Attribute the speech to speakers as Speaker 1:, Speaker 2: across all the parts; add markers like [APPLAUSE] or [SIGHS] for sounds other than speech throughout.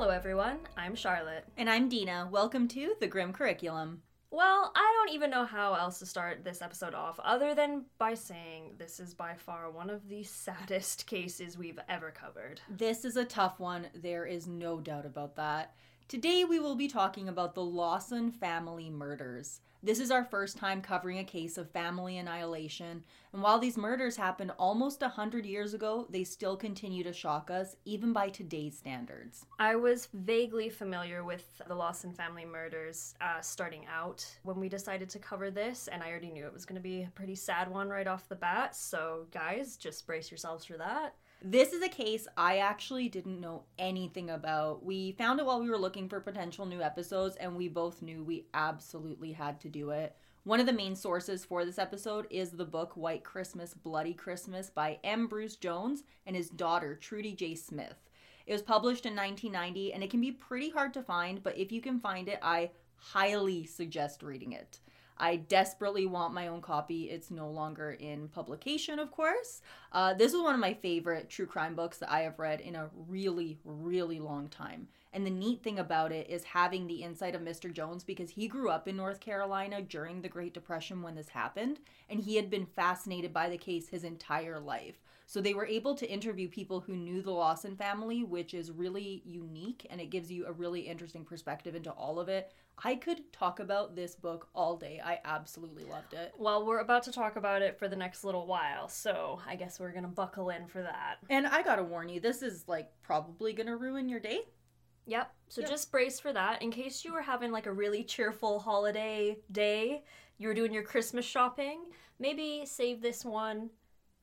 Speaker 1: Hello, everyone. I'm Charlotte.
Speaker 2: And I'm Dina. Welcome to the Grim Curriculum.
Speaker 1: Well, I don't even know how else to start this episode off other than by saying this is by far one of the [LAUGHS] saddest cases we've ever covered.
Speaker 2: This is a tough one, there is no doubt about that. Today we will be talking about the Lawson family murders. This is our first time covering a case of family annihilation, and while these murders happened almost a hundred years ago, they still continue to shock us, even by today's standards.
Speaker 1: I was vaguely familiar with the Lawson family murders uh, starting out when we decided to cover this, and I already knew it was going to be a pretty sad one right off the bat, so guys, just brace yourselves for that.
Speaker 2: This is a case I actually didn't know anything about. We found it while we were looking for potential new episodes, and we both knew we absolutely had to do it. One of the main sources for this episode is the book White Christmas, Bloody Christmas by M. Bruce Jones and his daughter, Trudy J. Smith. It was published in 1990, and it can be pretty hard to find, but if you can find it, I highly suggest reading it. I desperately want my own copy. It's no longer in publication, of course. Uh, this is one of my favorite true crime books that I have read in a really, really long time. And the neat thing about it is having the insight of Mr. Jones because he grew up in North Carolina during the Great Depression when this happened, and he had been fascinated by the case his entire life. So they were able to interview people who knew the Lawson family, which is really unique and it gives you a really interesting perspective into all of it. I could talk about this book all day. I absolutely loved it.
Speaker 1: Well, we're about to talk about it for the next little while, so I guess we're gonna buckle in for that.
Speaker 2: And I gotta warn you, this is like probably gonna ruin your day.
Speaker 1: Yep. So
Speaker 2: Yep.
Speaker 1: just brace for that. In case you were having like a really cheerful holiday day, you were doing your Christmas shopping, maybe save this one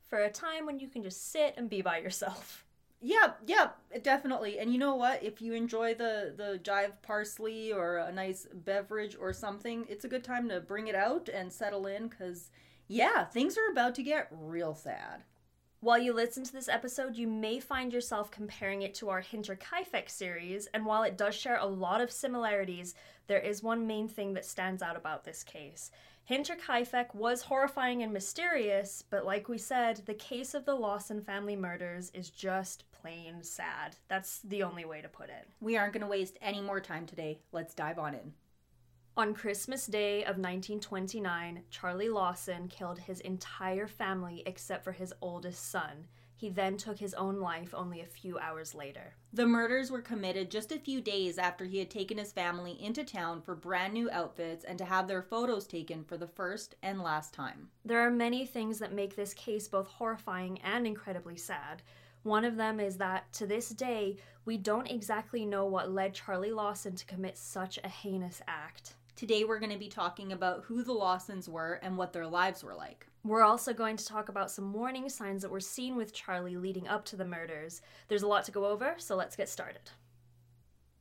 Speaker 1: for a time when you can just sit and be by yourself. [LAUGHS]
Speaker 2: Yeah, yeah, definitely. And you know what? If you enjoy the the jive parsley or a nice beverage or something, it's a good time to bring it out and settle in cuz yeah, things are about to get real sad.
Speaker 1: While you listen to this episode, you may find yourself comparing it to our Hinterkaifeck series, and while it does share a lot of similarities, there is one main thing that stands out about this case. Hinterkaifeck was horrifying and mysterious, but like we said, the case of the Lawson family murders is just plain sad. That's the only way to put it.
Speaker 2: We aren't going to waste any more time today. Let's dive on in.
Speaker 1: On Christmas Day of 1929, Charlie Lawson killed his entire family except for his oldest son. He then took his own life only a few hours later.
Speaker 2: The murders were committed just a few days after he had taken his family into town for brand new outfits and to have their photos taken for the first and last time.
Speaker 1: There are many things that make this case both horrifying and incredibly sad. One of them is that to this day, we don't exactly know what led Charlie Lawson to commit such a heinous act.
Speaker 2: Today we're going to be talking about who the Lawsons were and what their lives were like.
Speaker 1: We're also going to talk about some warning signs that were seen with Charlie leading up to the murders. There's a lot to go over, so let's get started.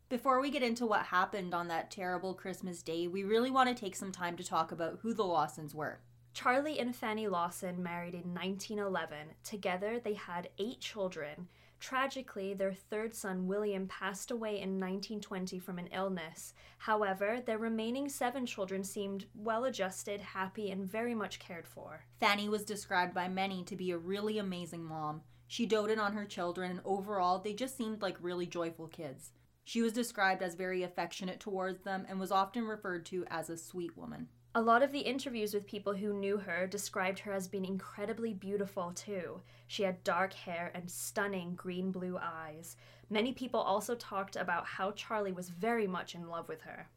Speaker 2: Before we get into what happened on that terrible Christmas day, we really want to take some time to talk about who the Lawsons were.
Speaker 1: Charlie and Fanny Lawson married in 1911. Together, they had eight children. Tragically, their third son, William, passed away in 1920 from an illness. However, their remaining seven children seemed well adjusted, happy, and very much cared for.
Speaker 2: Fanny was described by many to be a really amazing mom. She doted on her children, and overall, they just seemed like really joyful kids. She was described as very affectionate towards them and was often referred to as a sweet woman.
Speaker 1: A lot of the interviews with people who knew her described her as being incredibly beautiful, too. She had dark hair and stunning green blue eyes. Many people also talked about how Charlie was very much in love with her.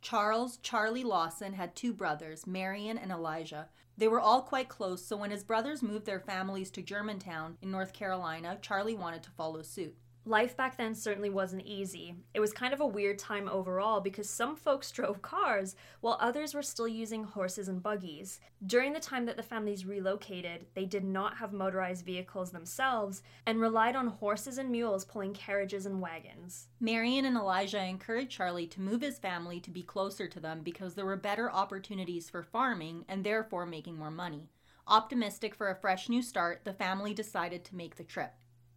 Speaker 2: Charles Charlie Lawson had two brothers, Marion and Elijah. They were all quite close, so when his brothers moved their families to Germantown in North Carolina, Charlie wanted to follow suit.
Speaker 1: Life back then certainly wasn't easy. It was kind of a weird time overall because some folks [LAUGHS] drove cars while others were still using horses and buggies. During the time that the families relocated, they did not have motorized vehicles themselves and relied on horses and mules pulling carriages and wagons.
Speaker 2: Marion and Elijah encouraged Charlie to move his family to be closer to them because there were better opportunities for farming and therefore making more money. Optimistic for a fresh new start, the family decided to make the trip.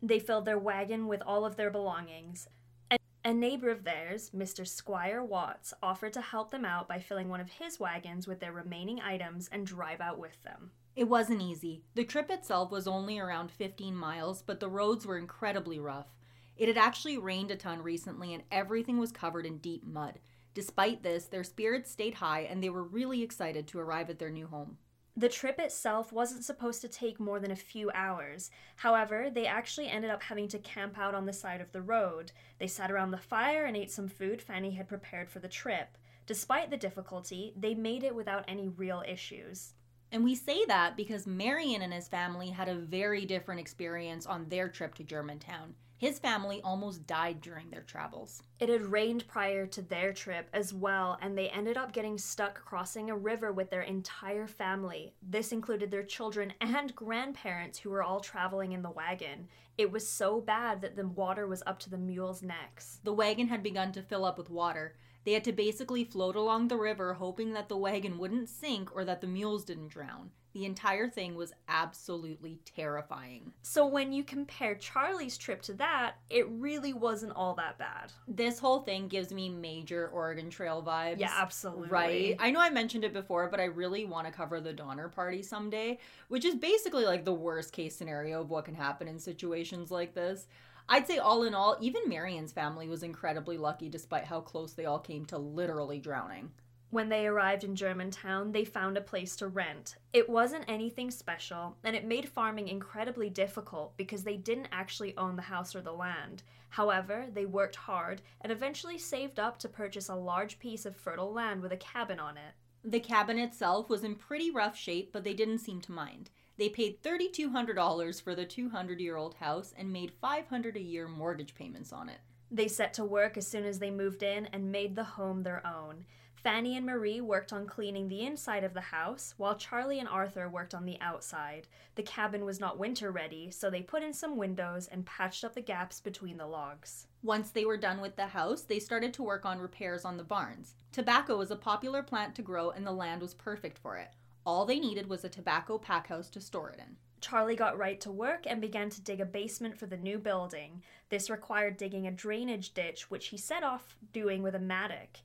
Speaker 1: They filled their wagon with all of their belongings. A, a neighbor of theirs, Mr. Squire Watts, offered to help them out by filling one of his wagons with their remaining items and drive out with them.
Speaker 2: It wasn't easy. The trip itself was only around 15 miles, but the roads were incredibly rough. It had actually rained a ton recently and everything was covered in deep mud. Despite this, their spirits stayed high and they were really excited to arrive at their new home.
Speaker 1: The trip itself wasn't supposed to take more than a few hours. However, they actually ended up having to camp out on the side of the road. They sat around the fire and ate some food Fanny had prepared for the trip. Despite the difficulty, they made it without any real issues.
Speaker 2: And we say that because Marion and his family had a very different experience on their trip to Germantown. His family almost died during their travels.
Speaker 1: It had rained prior to their trip as well, and they ended up getting stuck crossing a river with their entire family. This included their children and grandparents who were all traveling in the wagon. It was so bad that the water was up to the mules' necks.
Speaker 2: The wagon had begun to fill up with water. They had to basically float along the river, hoping that the wagon wouldn't sink or that the mules didn't drown. The entire thing was absolutely terrifying.
Speaker 1: So when you compare Charlie's trip to that, it really wasn't all that bad.
Speaker 2: This whole thing gives me major Oregon Trail vibes.
Speaker 1: Yeah, absolutely.
Speaker 2: Right? I know I mentioned it before, but I really want to cover the Donner Party someday, which is basically like the worst case scenario of what can happen in situations like this. I'd say, all in all, even Marion's family was incredibly lucky despite how close they all came to literally drowning.
Speaker 1: When they arrived in Germantown, they found a place to rent. It wasn't anything special, and it made farming incredibly difficult because they didn't actually own the house or the land. However, they worked hard and eventually saved up to purchase a large piece of fertile land with a cabin on it.
Speaker 2: The cabin itself was in pretty rough shape, but they didn't seem to mind. They paid $3,200 for the 200 year old house and made 500 a year mortgage payments on it.
Speaker 1: They set to work as soon as they moved in and made the home their own. Fanny and Marie worked on cleaning the inside of the house, while Charlie and Arthur worked on the outside. The cabin was not winter ready, so they put in some windows and patched up the gaps between the logs.
Speaker 2: Once they were done with the house, they started to work on repairs on the barns. Tobacco was a popular plant to grow, and the land was perfect for it. All they needed was a tobacco packhouse to store it in.
Speaker 1: Charlie got right to work and began to dig a basement for the new building. This required digging a drainage ditch, which he set off doing with a mattock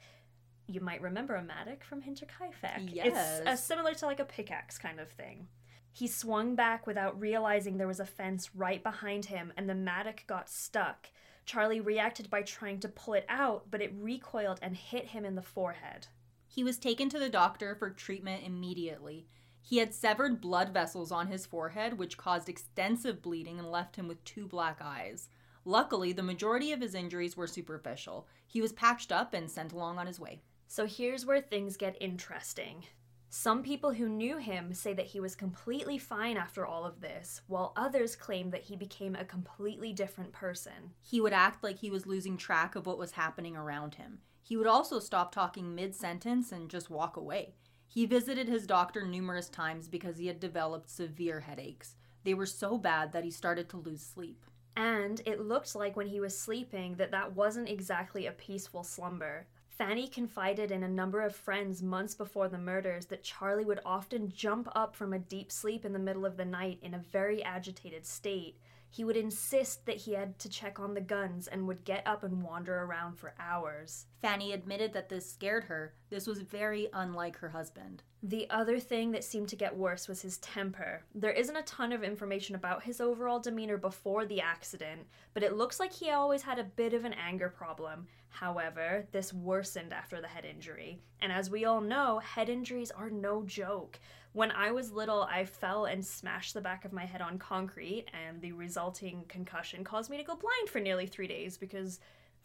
Speaker 1: you might remember a mattock from Hinterkaifeck.
Speaker 2: Yes.
Speaker 1: It's uh, similar to like a pickaxe kind of thing. He swung back without realizing there was a fence right behind him, and the mattock got stuck. Charlie reacted by trying to pull it out, but it recoiled and hit him in the forehead.
Speaker 2: He was taken to the doctor for treatment immediately. He had severed blood vessels on his forehead, which caused extensive bleeding and left him with two black eyes. Luckily, the majority of his injuries were superficial. He was patched up and sent along on his way.
Speaker 1: So here's where things get interesting. Some people who knew him say that he was completely fine after all of this, while others claim that he became a completely different person.
Speaker 2: He would act like he was losing track of what was happening around him. He would also stop talking mid sentence and just walk away. He visited his doctor numerous times because he had developed severe headaches. They were so bad that he started to lose sleep.
Speaker 1: And it looked like when he was sleeping that that wasn't exactly a peaceful slumber. Fanny confided in a number of friends months before the murders that Charlie would often jump up from a deep sleep in the middle of the night in a very agitated state. He would insist that he had to check on the guns and would get up and wander around for hours.
Speaker 2: Fanny admitted that this scared her. This was very unlike her husband.
Speaker 1: The other thing that seemed to get worse was his temper. There isn't a ton of information about his overall demeanor before the accident, but it looks like he always had a bit of an anger problem. However, this worsened after the head injury. And as we all know, head injuries are no joke. When I was little, I fell and smashed the back of my head on concrete, and the resulting concussion caused me to go blind for nearly three days because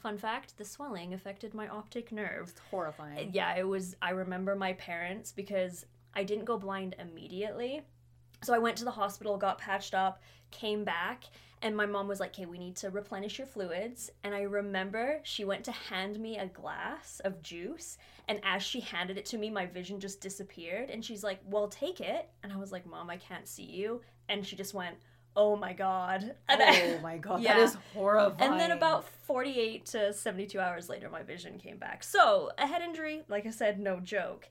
Speaker 1: Fun fact, the swelling affected my optic nerve.
Speaker 2: It's horrifying.
Speaker 1: Yeah, it was I remember my parents because I didn't go blind immediately. So I went to the hospital, got patched up, came back, and my mom was like, "Okay, we need to replenish your fluids." And I remember she went to hand me a glass of juice, and as she handed it to me, my vision just disappeared, and she's like, "Well, take it." And I was like, "Mom, I can't see you." And she just went, oh my god. [LAUGHS]
Speaker 2: And oh I, my god, yeah. that is horrifying.
Speaker 1: And then about 48 to 72 hours later, my vision came back. So, a head injury, like I said, no joke.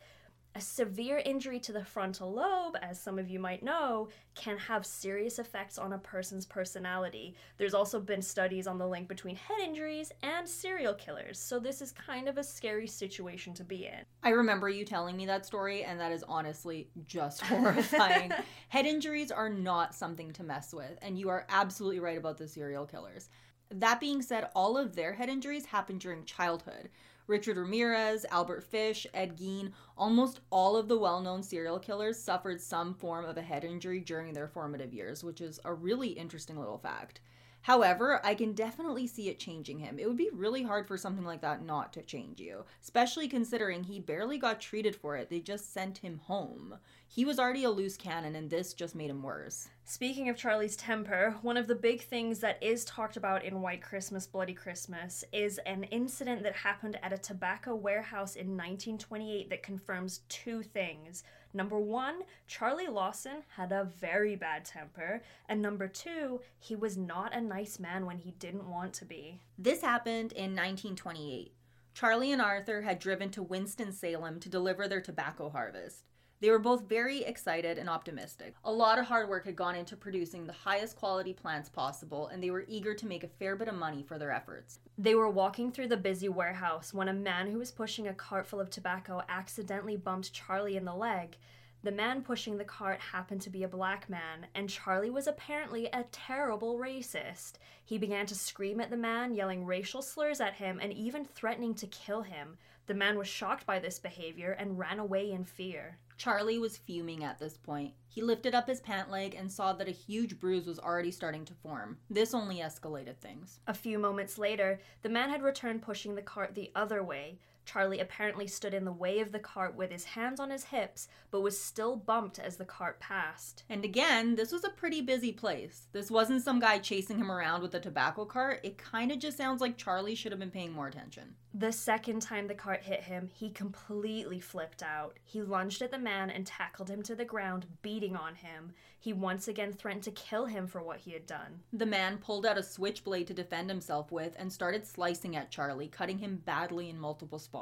Speaker 1: A severe injury to the frontal lobe, as some of you might know, can have serious effects on a person's personality. There's also been studies on the link between head injuries and serial killers, so this is kind of a scary situation to be in.
Speaker 2: I remember you telling me that story, and that is honestly just [LAUGHS] horrifying. head injuries are not something to mess with, and you are absolutely right about the serial killers. That being said, all of their head injuries happened during childhood. Richard Ramirez, Albert Fish, Ed Gein, almost all of the well known serial killers suffered some form of a head injury during their formative years, which is a really interesting little fact. However, I can definitely see it changing him. It would be really hard for something like that not to change you, especially considering he barely got treated for it. They just sent him home. He was already a loose cannon, and this just made him worse.
Speaker 1: Speaking of Charlie's temper, one of the big things that is talked about in White Christmas, Bloody Christmas is an incident that happened at a tobacco warehouse in 1928 that confirms two things. Number one, Charlie Lawson had a very bad temper. And number two, he was not a nice man when he didn't want to be.
Speaker 2: This happened in 1928. Charlie and Arthur had driven to Winston-Salem to deliver their tobacco harvest. They were both very excited and optimistic. A lot of hard work had gone into producing the highest quality plants possible, and they were eager to make a fair bit of money for their efforts.
Speaker 1: They were walking through the busy warehouse when a man who was pushing a cart full of tobacco accidentally bumped Charlie in the leg. The man pushing the cart happened to be a black man, and Charlie was apparently a terrible racist. He began to scream at the man, yelling racial slurs at him, and even threatening to kill him. The man was shocked by this behavior and ran away in fear.
Speaker 2: Charlie was fuming at this point. He lifted up his pant leg and saw that a huge bruise was already starting to form. This only escalated things.
Speaker 1: A few moments later, the man had returned pushing the cart the other way. Charlie apparently stood in the way of the cart with his hands on his hips, but was still bumped as the cart passed.
Speaker 2: And again, this was a pretty busy place. This wasn't some guy chasing him around with a tobacco cart. It kind of just sounds like Charlie should have been paying more attention.
Speaker 1: The second time the cart hit him, he completely flipped out. He lunged at the man and tackled him to the ground, beating on him. He once again threatened to kill him for what he had done.
Speaker 2: The man pulled out a switchblade to defend himself with and started slicing at Charlie, cutting him badly in multiple spots.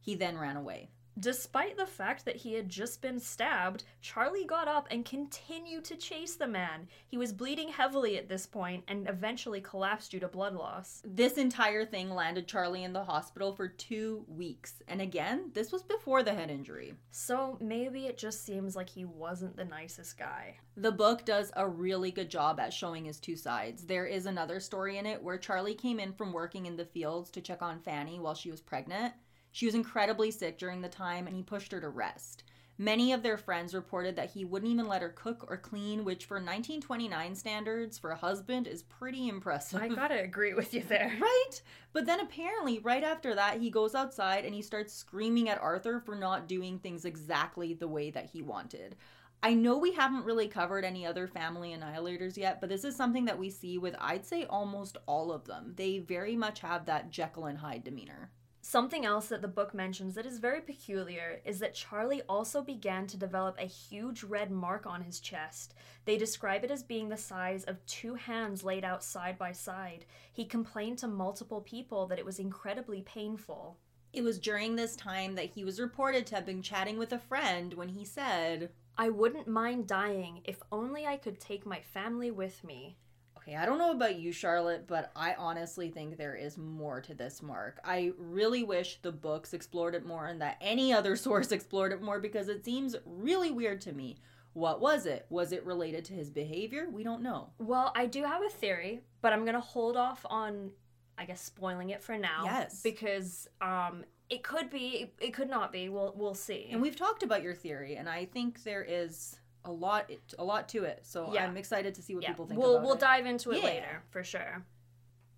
Speaker 2: He then ran away.
Speaker 1: Despite the fact that he had just been stabbed, Charlie got up and continued to chase the man. He was bleeding heavily at this point and eventually collapsed due to blood loss.
Speaker 2: This entire thing landed Charlie in the hospital for two weeks. And again, this was before the head injury.
Speaker 1: So maybe it just seems like he wasn't the nicest guy.
Speaker 2: The book does a really good job at showing his two sides. There is another story in it where Charlie came in from working in the fields to check on Fanny while she was pregnant. She was incredibly sick during the time and he pushed her to rest. Many of their friends reported that he wouldn't even let her cook or clean, which for 1929 standards for a husband is pretty impressive.
Speaker 1: I gotta agree with you there. [LAUGHS]
Speaker 2: Right? But then apparently, right after that, he goes outside and he starts screaming at Arthur for not doing things exactly the way that he wanted. I know we haven't really covered any other family annihilators yet, but this is something that we see with, I'd say, almost all of them. They very much have that Jekyll and Hyde demeanor.
Speaker 1: Something else that the book mentions that is very peculiar is that Charlie also began to develop a huge red mark on his chest. They describe it as being the size of two hands laid out side by side. He complained to multiple people that it was incredibly painful.
Speaker 2: It was during this time that he was reported to have been chatting with a friend when he said,
Speaker 1: I wouldn't mind dying if only I could take my family with me.
Speaker 2: Okay, I don't know about you, Charlotte, but I honestly think there is more to this mark. I really wish the books explored it more and that any other [LAUGHS] source explored it more because it seems really weird to me. What was it? Was it related to his behavior? We don't know.
Speaker 1: Well, I do have a theory, but I'm going to hold off on I guess spoiling it for now.
Speaker 2: Yes.
Speaker 1: Because um it could be it could not be. We'll we'll see.
Speaker 2: And we've talked about your theory and I think there is a lot a lot to it. So
Speaker 1: Yeah.
Speaker 2: I'm excited to see what
Speaker 1: yeah,
Speaker 2: people think
Speaker 1: we'll
Speaker 2: about
Speaker 1: we'll
Speaker 2: it.
Speaker 1: dive into it
Speaker 2: Yeah.
Speaker 1: later for sure.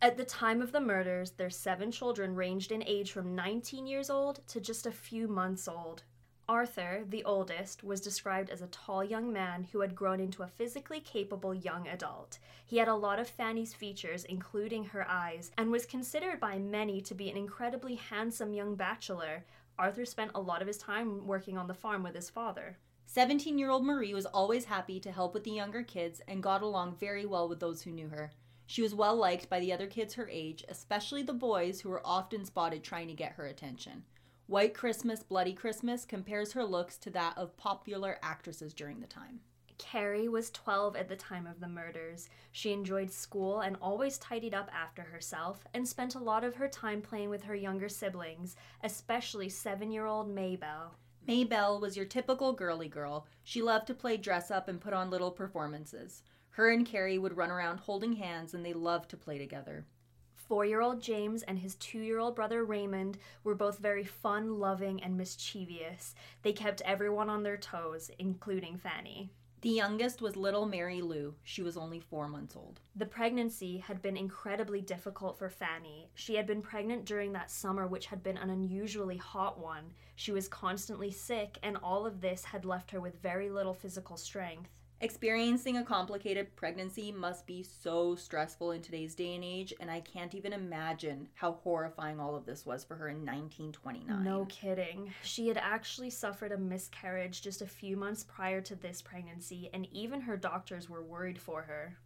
Speaker 1: At the time of the murders, their seven children ranged in age from 19 years old to just a few months old. Arthur, the oldest, was described as a tall young man who had grown into a physically capable young adult. He had a lot of Fanny's features, including her eyes, and was considered by many to be an incredibly handsome young bachelor. Arthur spent a lot of his time working on the farm with his father.
Speaker 2: 17 year old Marie was always happy to help with the younger kids and got along very well with those who knew her. She was well liked by the other kids her age, especially the boys who were often spotted trying to get her attention. White Christmas, Bloody Christmas compares her looks to that of popular actresses during the time.
Speaker 1: Carrie was 12 at the time of the murders. She enjoyed school and always tidied up after herself, and spent a lot of her time playing with her younger siblings, especially seven year old Maybelle.
Speaker 2: Maybelle was your typical girly girl. She loved to play dress up and put on little performances. Her and Carrie would run around holding hands and they loved to play together.
Speaker 1: Four year old James and his two year old brother Raymond were both very fun, loving, and mischievous. They kept everyone on their toes, including Fanny.
Speaker 2: The youngest was little Mary Lou. She was only four months old.
Speaker 1: The pregnancy had been incredibly difficult for Fanny. She had been pregnant during that summer, which had been an unusually hot one. She was constantly sick, and all of this had left her with very little physical strength.
Speaker 2: Experiencing a complicated pregnancy must be so stressful in today's day and age, and I can't even imagine how horrifying all of this was for her in 1929.
Speaker 1: No kidding. She had actually suffered a miscarriage just a few months prior to this pregnancy, and even her doctors were worried for her.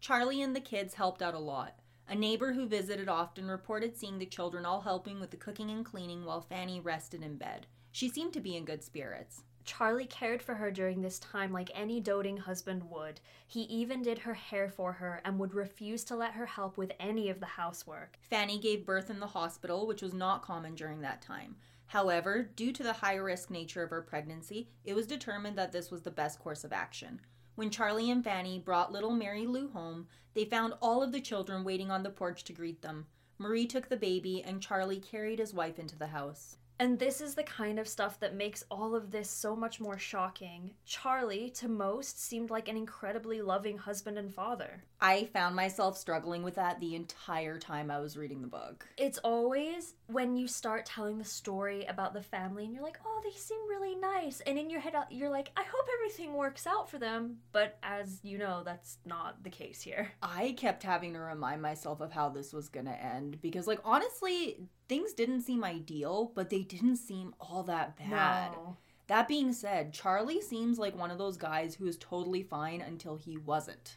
Speaker 2: Charlie and the kids helped out a lot. A neighbor who visited often reported seeing the children all helping with the cooking and cleaning while Fanny rested in bed. She seemed to be in good spirits.
Speaker 1: Charlie cared for her during this time like any doting husband would. He even did her hair for her and would refuse to let her help with any of the housework.
Speaker 2: Fanny gave birth in the hospital, which was not common during that time. However, due to the high risk nature of her pregnancy, it was determined that this was the best course of action. When Charlie and Fanny brought little Mary Lou home, they found all of the children waiting on the porch to greet them. Marie took the baby, and Charlie carried his wife into the house.
Speaker 1: And this is the kind of stuff that makes all of this so much more shocking. Charlie, to most, seemed like an incredibly loving husband and father.
Speaker 2: I found myself struggling with that the entire time I was reading the book.
Speaker 1: It's always when you start telling the story about the family and you're like, oh, they seem really nice. And in your head, you're like, I hope everything works out for them. But as you know, that's not the case here. [LAUGHS]
Speaker 2: I kept having to remind myself of how this was going to end because, like, honestly, things didn't seem ideal, but they didn't seem all that bad.
Speaker 1: No.
Speaker 2: That being said, Charlie seems like one of those guys who is totally fine until he wasn't.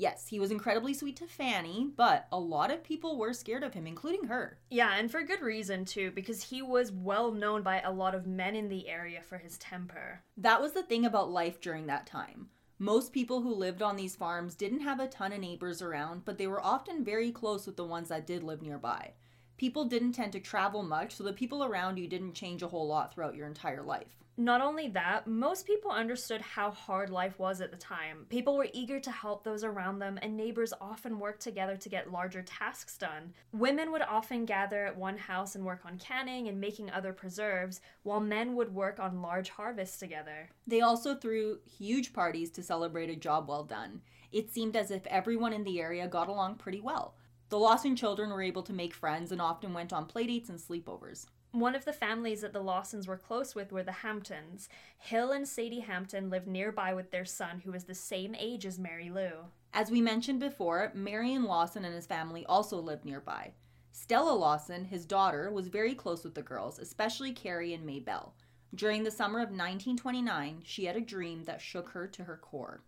Speaker 2: Yes, he was incredibly sweet to Fanny, but a lot of people were scared of him, including her.
Speaker 1: Yeah, and for good reason too, because he was well known by a lot of men in the area for his temper.
Speaker 2: That was the thing about life during that time. Most people who lived on these farms didn't have a ton of neighbors around, but they were often very close with the ones that did live nearby. People didn't tend to travel much, so the people around you didn't change a whole lot throughout your entire life.
Speaker 1: Not only that, most people understood how hard life was at the time. People were eager to help those around them, and neighbors often worked together to get larger tasks done. Women would often gather at one house and work on canning and making other preserves, while men would work on large harvests together.
Speaker 2: They also threw huge parties to celebrate a job well done. It seemed as if everyone in the area got along pretty well. The Lawson children were able to make friends and often went on playdates and sleepovers.
Speaker 1: One of the families that the Lawsons were close with were the Hamptons. Hill and Sadie Hampton lived nearby with their son, who was the same age as Mary Lou.
Speaker 2: As we mentioned before, Marion Lawson and his family also lived nearby. Stella Lawson, his daughter, was very close with the girls, especially Carrie and Maybelle. During the summer of 1929, she had a dream that shook her to her core.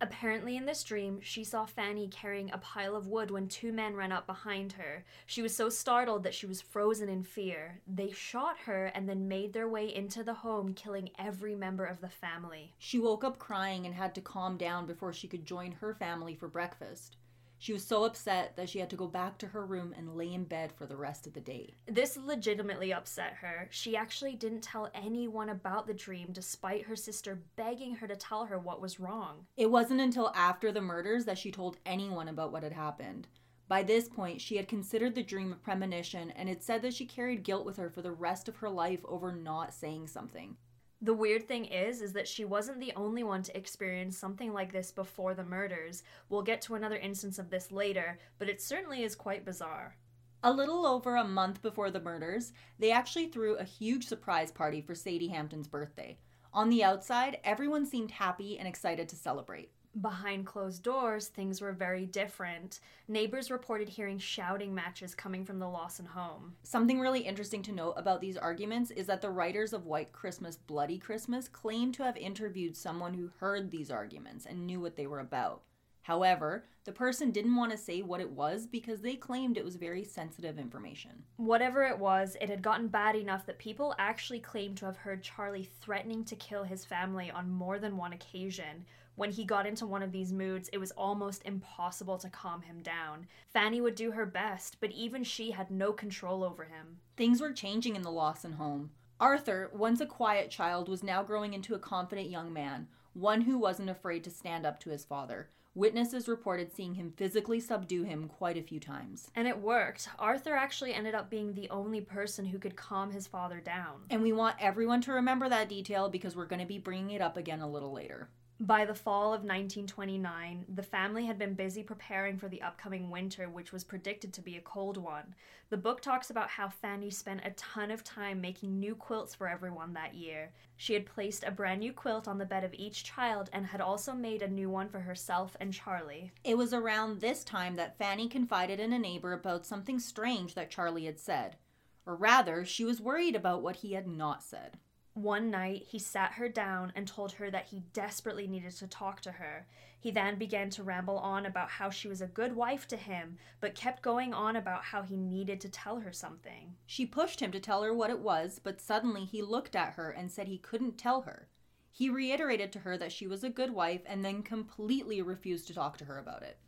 Speaker 1: Apparently, in this dream, she saw Fanny carrying a pile of wood when two men ran up behind her. She was so startled that she was frozen in fear. They shot her and then made their way into the home, killing every member of the family.
Speaker 2: She woke up crying and had to calm down before she could join her family for breakfast. She was so upset that she had to go back to her room and lay in bed for the rest of the day.
Speaker 1: This legitimately upset her. She actually didn't tell anyone about the dream, despite her sister begging her to tell her what was wrong.
Speaker 2: It wasn't until after the murders that she told anyone about what had happened. By this point, she had considered the dream a premonition and had said that she carried guilt with her for the rest of her life over not saying something.
Speaker 1: The weird thing is is that she wasn't the only one to experience something like this before the murders. We'll get to another instance of this later, but it certainly is quite bizarre.
Speaker 2: A little over a month before the murders, they actually threw a huge surprise party for Sadie Hampton's birthday. On the outside, everyone seemed happy and excited to celebrate.
Speaker 1: Behind closed doors, things were very different. Neighbors reported hearing shouting matches coming from the Lawson home.
Speaker 2: Something really interesting to note about these arguments is that the writers of White Christmas, Bloody Christmas claim to have interviewed someone who heard these arguments and knew what they were about. However, the person didn't want to say what it was because they claimed it was very sensitive information.
Speaker 1: Whatever it was, it had gotten bad enough that people actually claimed to have heard Charlie threatening to kill his family on more than one occasion. When he got into one of these moods, it was almost impossible to calm him down. Fanny would do her best, but even she had no control over him.
Speaker 2: Things were changing in the Lawson home. Arthur, once a quiet child, was now growing into a confident young man, one who wasn't afraid to stand up to his father. Witnesses reported seeing him physically subdue him quite a few times.
Speaker 1: And it worked. Arthur actually ended up being the only person who could calm his father down.
Speaker 2: And we want everyone to remember that detail because we're going to be bringing it up again a little later.
Speaker 1: By the fall of 1929, the family had been busy preparing for the upcoming winter, which was predicted to be a cold one. The book talks about how Fanny spent a ton of time making new quilts for everyone that year. She had placed a brand new quilt on the bed of each child and had also made a new one for herself and Charlie.
Speaker 2: It was around this time that Fanny confided in a neighbor about something strange that Charlie had said. Or rather, she was worried about what he had not said.
Speaker 1: One night, he sat her down and told her that he desperately needed to talk to her. He then began to ramble on about how she was a good wife to him, but kept going on about how he needed to tell her something.
Speaker 2: She pushed him to tell her what it was, but suddenly he looked at her and said he couldn't tell her. He reiterated to her that she was a good wife and then completely refused to talk to her about it.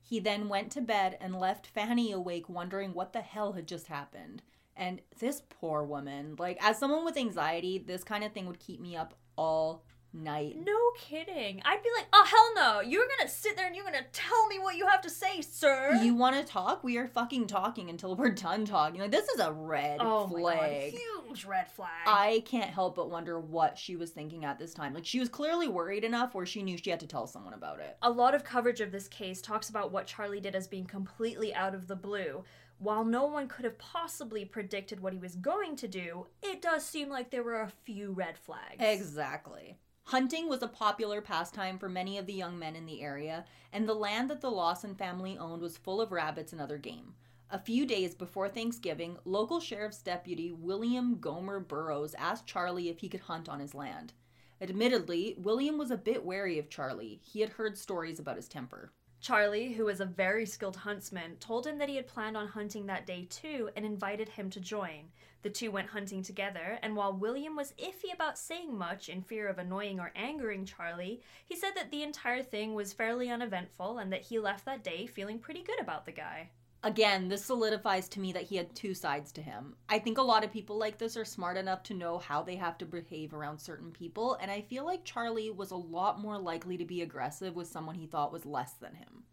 Speaker 2: He then went to bed and left Fanny awake wondering what the hell had just happened. And this poor woman, like, as someone with anxiety, this kind of thing would keep me up all night.
Speaker 1: No kidding. I'd be like, oh, hell no. You're gonna sit there and you're gonna tell me what you have to say, sir.
Speaker 2: You want to talk? We are fucking talking until we're done talking. Like, this is a red
Speaker 1: oh
Speaker 2: flag.
Speaker 1: Huge red flag.
Speaker 2: I can't help but wonder what she was thinking at this time. Like, she was clearly worried enough where she knew she had to tell someone about it.
Speaker 1: A lot of coverage of this case talks about what Charlie did as being completely out of the blue. While no one could have possibly predicted what he was going to do, it does seem like there were a few red flags.
Speaker 2: Exactly. Hunting was a popular pastime for many of the young men in the area, and the land that the Lawson family owned was full of rabbits and other game. A few days before Thanksgiving, local sheriff's deputy William Gomer Burroughs asked Charlie if he could hunt on his land. Admittedly, William was a bit wary of Charlie. He had heard stories about his temper.
Speaker 1: Charlie, who was a very skilled huntsman, told him that he had planned on hunting that day too and invited him to join. The two went hunting together, and while William was iffy about saying much in fear of annoying or angering Charlie, he said that the entire thing was fairly uneventful and that he left that day feeling pretty good about the guy.
Speaker 2: Again, this solidifies to me that he had two sides to him. I think a lot of people like this are smart enough to know how they have to behave around certain people, and I feel like Charlie was a lot more likely to be aggressive with someone he thought was less than him.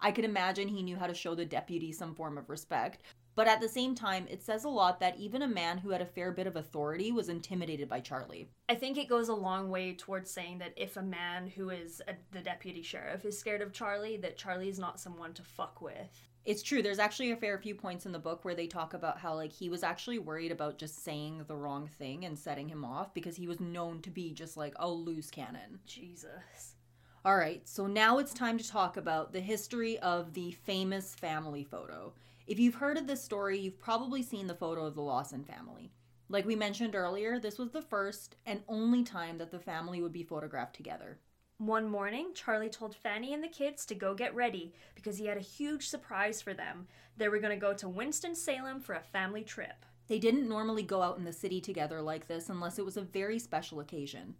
Speaker 2: I could imagine he knew how to show the deputy some form of respect, but at the same time, it says a lot that even a man who had a fair bit of authority was intimidated by Charlie.
Speaker 1: I think it goes a long way towards saying that if a man who is a, the deputy sheriff is scared of Charlie, that Charlie is not someone to fuck with.
Speaker 2: It's true. There's actually a fair few points in the book where they talk about how like he was actually worried about just saying the wrong thing and setting him off because he was known to be just like a loose cannon.
Speaker 1: Jesus.
Speaker 2: All right. So now it's time to talk about the history of the famous family photo if you've heard of this story you've probably seen the photo of the lawson family like we mentioned earlier this was the first and only time that the family would be photographed together
Speaker 1: one morning, Charlie told Fanny and the kids to go get ready because he had a huge surprise for them. They were going to go to Winston-Salem for a family trip.
Speaker 2: They didn't normally go out in the city together like this unless it was a very special occasion.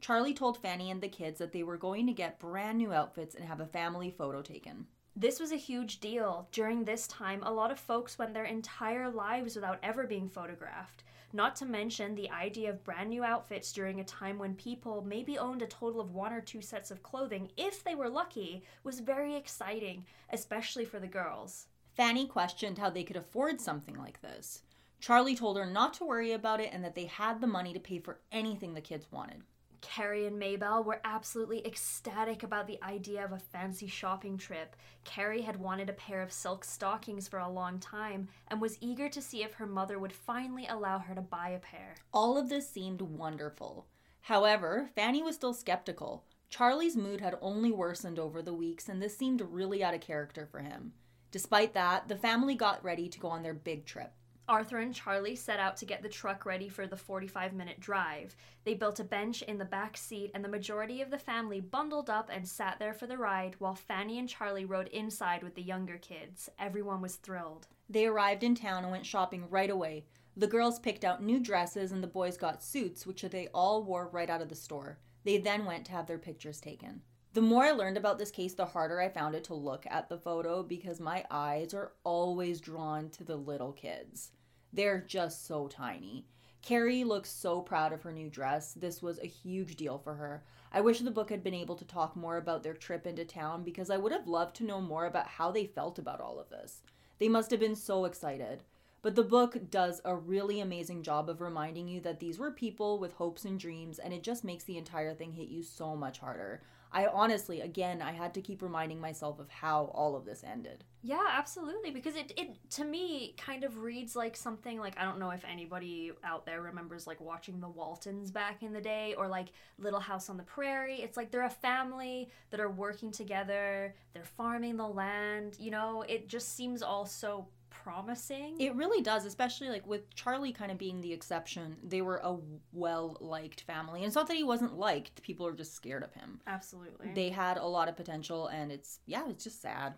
Speaker 2: Charlie told Fanny and the kids that they were going to get brand new outfits and have a family photo taken.
Speaker 1: This was a huge deal. During this time, a lot of folks went their entire lives without ever being photographed. Not to mention the idea of brand new outfits during a time when people maybe owned a total of one or two sets of clothing, if they were lucky, was very exciting, especially for the girls.
Speaker 2: Fanny questioned how they could afford something like this. Charlie told her not to worry about it and that they had the money to pay for anything the kids wanted.
Speaker 1: Carrie and Maybelle were absolutely ecstatic about the idea of a fancy shopping trip. Carrie had wanted a pair of silk stockings for a long time and was eager to see if her mother would finally allow her to buy a pair.
Speaker 2: All of this seemed wonderful. However, Fanny was still skeptical. Charlie's mood had only worsened over the weeks, and this seemed really out of character for him. Despite that, the family got ready to go on their big trip.
Speaker 1: Arthur and Charlie set out to get the truck ready for the 45 minute drive. They built a bench in the back seat, and the majority of the family bundled up and sat there for the ride while Fanny and Charlie rode inside with the younger kids. Everyone was thrilled.
Speaker 2: They arrived in town and went shopping right away. The girls picked out new dresses, and the boys got suits, which they all wore right out of the store. They then went to have their pictures taken. The more I learned about this case, the harder I found it to look at the photo because my eyes are always drawn to the little kids. They're just so tiny. Carrie looks so proud of her new dress. This was a huge deal for her. I wish the book had been able to talk more about their trip into town because I would have loved to know more about how they felt about all of this. They must have been so excited. But the book does a really amazing job of reminding you that these were people with hopes and dreams, and it just makes the entire thing hit you so much harder. I honestly, again, I had to keep reminding myself of how all of this ended.
Speaker 1: Yeah, absolutely. Because it, it to me kind of reads like something like I don't know if anybody out there remembers like watching the Waltons back in the day or like Little House on the Prairie. It's like they're a family that are working together, they're farming the land, you know, it just seems all so promising.
Speaker 2: It really does, especially like with Charlie kind of being the exception. They were a well liked family. And it's not that he wasn't liked, people are just scared of him.
Speaker 1: Absolutely.
Speaker 2: They had a lot of potential, and it's, yeah, it's just sad.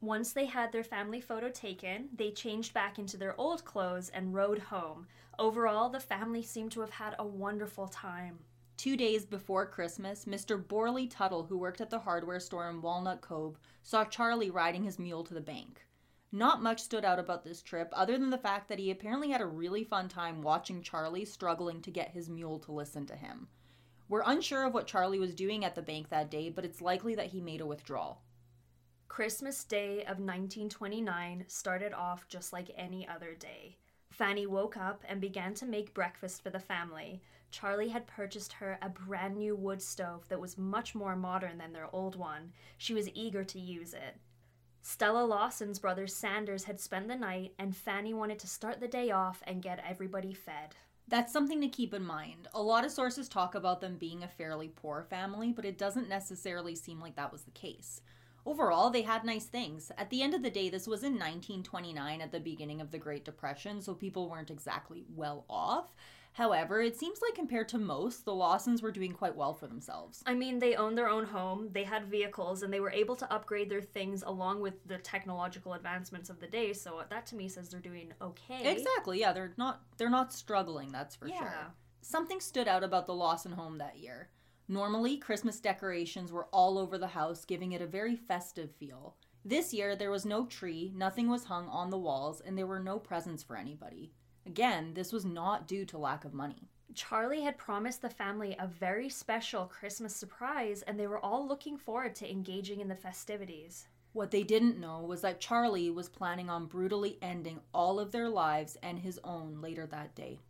Speaker 1: Once they had their family photo taken, they changed back into their old clothes and rode home. Overall, the family seemed to have had a wonderful time.
Speaker 2: Two days before Christmas, Mr. Borley Tuttle, who worked at the hardware store in Walnut Cove, saw Charlie riding his mule to the bank. Not much stood out about this trip, other than the fact that he apparently had a really fun time watching Charlie struggling to get his mule to listen to him. We're unsure of what Charlie was doing at the bank that day, but it's likely that he made a withdrawal.
Speaker 1: Christmas Day of 1929 started off just like any other day. Fanny woke up and began to make breakfast for the family. Charlie had purchased her a brand new wood stove that was much more modern than their old one. She was eager to use it. Stella Lawson's brother Sanders had spent the night, and Fanny wanted to start the day off and get everybody fed.
Speaker 2: That's something to keep in mind. A lot of sources talk about them being a fairly poor family, but it doesn't necessarily seem like that was the case. Overall, they had nice things. At the end of the day, this was in 1929 at the beginning of the Great Depression, so people weren't exactly well off. However, it seems like compared to most, the Lawsons were doing quite well for themselves.
Speaker 1: I mean, they owned their own home, they had vehicles, and they were able to upgrade their things along with the technological advancements of the day. So that to me says they're doing okay.
Speaker 2: Exactly. Yeah, they're not they're not struggling, that's for
Speaker 1: Yeah.
Speaker 2: sure. Something stood out about the Lawson home that year. Normally, Christmas decorations were all over the house, giving it a very festive feel. This year, there was no tree, nothing was hung on the walls, and there were no presents for anybody. Again, this was not due to lack of money.
Speaker 1: Charlie had promised the family a very special Christmas surprise, and they were all looking forward to engaging in the festivities.
Speaker 2: What they didn't know was that Charlie was planning on brutally ending all of their lives and his own later that day.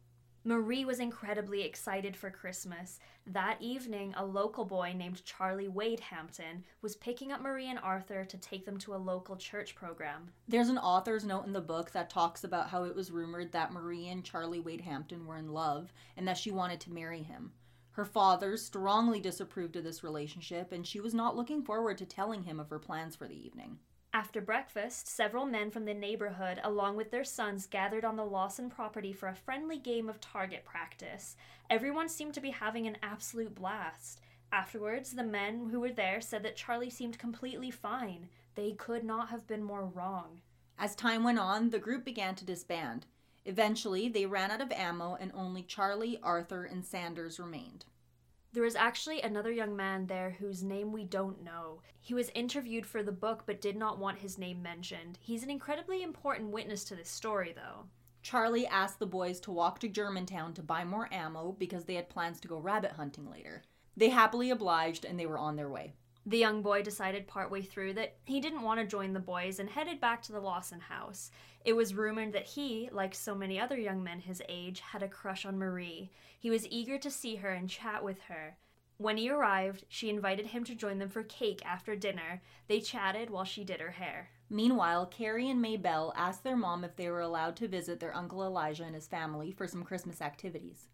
Speaker 1: Marie was incredibly excited for Christmas. That evening, a local boy named Charlie Wade Hampton was picking up Marie and Arthur to take them to a local church program.
Speaker 2: There's an author's note in the book that talks about how it was rumored that Marie and Charlie Wade Hampton were in love and that she wanted to marry him. Her father strongly disapproved of this relationship, and she was not looking forward to telling him of her plans for the evening.
Speaker 1: After breakfast, several men from the neighborhood, along with their sons, gathered on the Lawson property for a friendly game of target practice. Everyone seemed to be having an absolute blast. Afterwards, the men who were there said that Charlie seemed completely fine. They could not have been more wrong.
Speaker 2: As time went on, the group began to disband. Eventually, they ran out of ammo, and only Charlie, Arthur, and Sanders remained.
Speaker 1: There was actually another young man there whose name we don't know. He was interviewed for the book but did not want his name mentioned. He's an incredibly important witness to this story, though.
Speaker 2: Charlie asked the boys to walk to Germantown to buy more ammo because they had plans to go rabbit hunting later. They happily obliged and they were on their way.
Speaker 1: The young boy decided partway through that he didn't want to join the boys and headed back to the Lawson house. It was rumored that he, like so many other young men his age, had a crush on Marie. He was eager to see her and chat with her. When he arrived, she invited him to join them for cake after dinner. They chatted while she did her hair.
Speaker 2: Meanwhile, Carrie and Maybelle asked their mom if they were allowed to visit their Uncle Elijah and his family for some Christmas activities.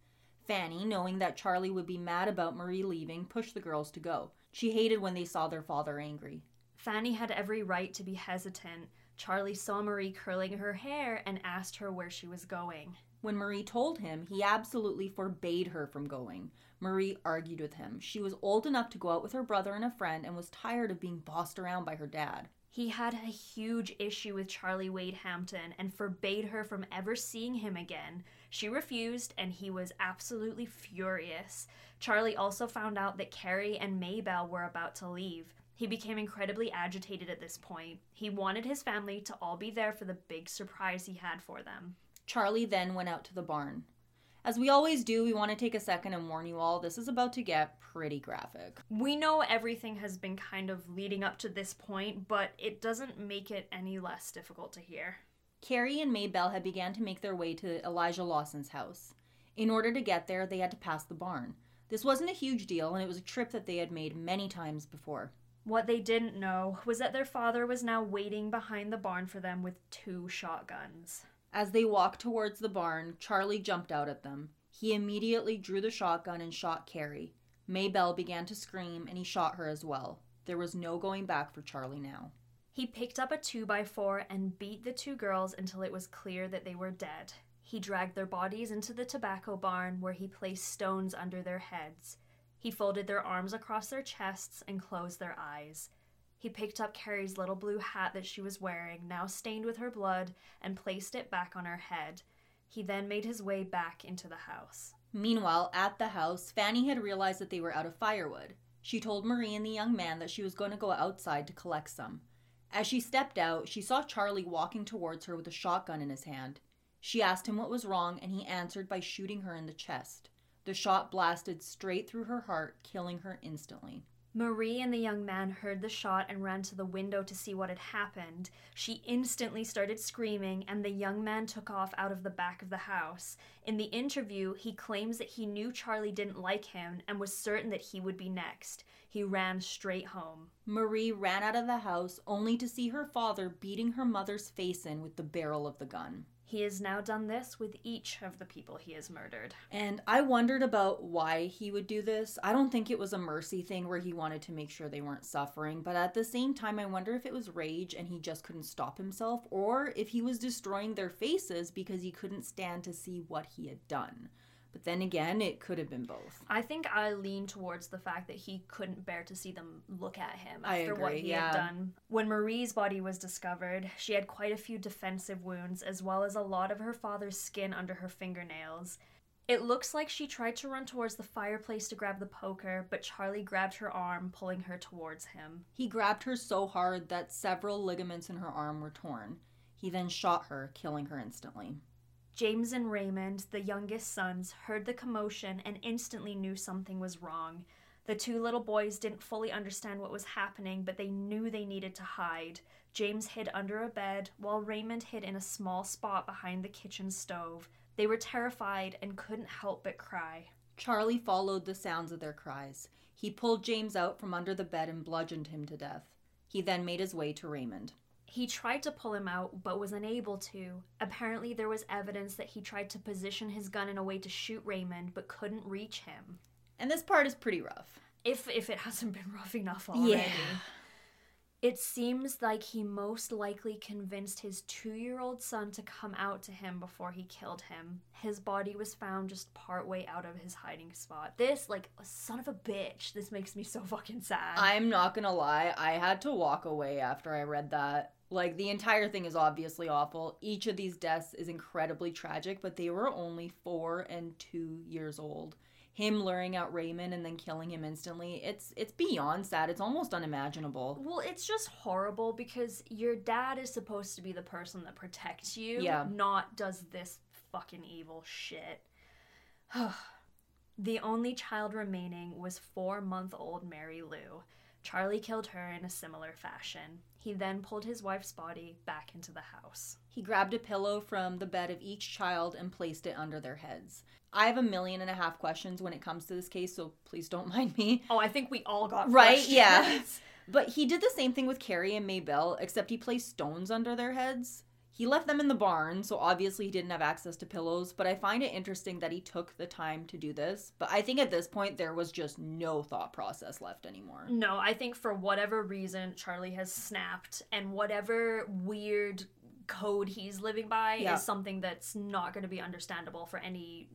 Speaker 2: Fanny, knowing that Charlie would be mad about Marie leaving, pushed the girls to go. She hated when they saw their father angry.
Speaker 1: Fanny had every right to be hesitant. Charlie saw Marie curling her hair and asked her where she was going.
Speaker 2: When Marie told him, he absolutely forbade her from going. Marie argued with him. She was old enough to go out with her brother and a friend and was tired of being bossed around by her dad.
Speaker 1: He had a huge issue with Charlie Wade Hampton and forbade her from ever seeing him again. She refused, and he was absolutely furious. Charlie also found out that Carrie and Maybelle were about to leave. He became incredibly agitated at this point. He wanted his family to all be there for the big surprise he had for them.
Speaker 2: Charlie then went out to the barn. As we always do, we want to take a second and warn you all this is about to get pretty graphic.
Speaker 1: We know everything has been kind of leading up to this point, but it doesn't make it any less difficult to hear.
Speaker 2: Carrie and Maybelle had began to make their way to Elijah Lawson's house. In order to get there, they had to pass the barn. This wasn't a huge deal, and it was a trip that they had made many times before.
Speaker 1: What they didn't know was that their father was now waiting behind the barn for them with two shotguns.
Speaker 2: As they walked towards the barn, Charlie jumped out at them. He immediately drew the shotgun and shot Carrie. Maybelle began to scream, and he shot her as well. There was no going back for Charlie now.
Speaker 1: He picked up a 2x4 and beat the two girls until it was clear that they were dead. He dragged their bodies into the tobacco barn where he placed stones under their heads. He folded their arms across their chests and closed their eyes. He picked up Carrie's little blue hat that she was wearing, now stained with her blood, and placed it back on her head. He then made his way back into the house.
Speaker 2: Meanwhile, at the house, Fanny had realized that they were out of firewood. She told Marie and the young man that she was going to go outside to collect some. As she stepped out, she saw Charlie walking towards her with a shotgun in his hand. She asked him what was wrong, and he answered by shooting her in the chest. The shot blasted straight through her heart, killing her instantly.
Speaker 1: Marie and the young man heard the shot and ran to the window to see what had happened. She instantly started screaming, and the young man took off out of the back of the house. In the interview, he claims that he knew Charlie didn't like him and was certain that he would be next. He ran straight home.
Speaker 2: Marie ran out of the house only to see her father beating her mother's face in with the barrel of the gun.
Speaker 1: He has now done this with each of the people he has murdered.
Speaker 2: And I wondered about why he would do this. I don't think it was a mercy thing where he wanted to make sure they weren't suffering, but at the same time, I wonder if it was rage and he just couldn't stop himself, or if he was destroying their faces because he couldn't stand to see what he had done. But then again, it could have been both.
Speaker 1: I think I lean towards the fact that he couldn't bear to see them look at him after what he
Speaker 2: yeah.
Speaker 1: had done. When Marie's body was discovered, she had quite a few defensive wounds, as well as a lot of her father's skin under her fingernails. It looks like she tried to run towards the fireplace to grab the poker, but Charlie grabbed her arm, pulling her towards him.
Speaker 2: He grabbed her so hard that several ligaments in her arm were torn. He then shot her, killing her instantly.
Speaker 1: James and Raymond, the youngest sons, heard the commotion and instantly knew something was wrong. The two little boys didn't fully understand what was happening, but they knew they needed to hide. James hid under a bed, while Raymond hid in a small spot behind the kitchen stove. They were terrified and couldn't help but cry.
Speaker 2: Charlie followed the sounds of their cries. He pulled James out from under the bed and bludgeoned him to death. He then made his way to Raymond.
Speaker 1: He tried to pull him out, but was unable to. Apparently, there was evidence that he tried to position his gun in a way to shoot Raymond, but couldn't reach him.
Speaker 2: And this part is pretty rough.
Speaker 1: If if it hasn't been rough enough already. Yeah. It seems like he most likely convinced his two year old son to come out to him before he killed him. His body was found just partway out of his hiding spot. This, like, son of a bitch, this makes me so fucking sad.
Speaker 2: I'm not gonna lie, I had to walk away after I read that. Like, the entire thing is obviously awful. Each of these deaths is incredibly tragic, but they were only four and two years old. Him luring out Raymond and then killing him instantly, it's it's beyond sad. It's almost unimaginable.
Speaker 1: Well, it's just horrible because your dad is supposed to be the person that protects you,
Speaker 2: Yeah.
Speaker 1: not does this fucking evil shit. [SIGHS] the only child remaining was four month old Mary Lou. Charlie killed her in a similar fashion. He then pulled his wife's body back into the house.
Speaker 2: He grabbed a pillow from the bed of each child and placed it under their heads. I have a million and a half questions when it comes to this case, so please don't [LAUGHS] mind me.
Speaker 1: Oh, I think we all got
Speaker 2: Right,
Speaker 1: questions.
Speaker 2: yeah. [LAUGHS] But he did the same thing with Carrie and Maybelle, except he placed stones under their heads. He left them in the barn, so obviously he didn't have access to pillows, but I find it interesting that he took the time to do this. But I think at this point there was just no thought process left anymore.
Speaker 1: No, I think for whatever reason, Charlie has snapped, and whatever weird code he's living by
Speaker 2: Yeah.
Speaker 1: is something that's not going to be understandable for any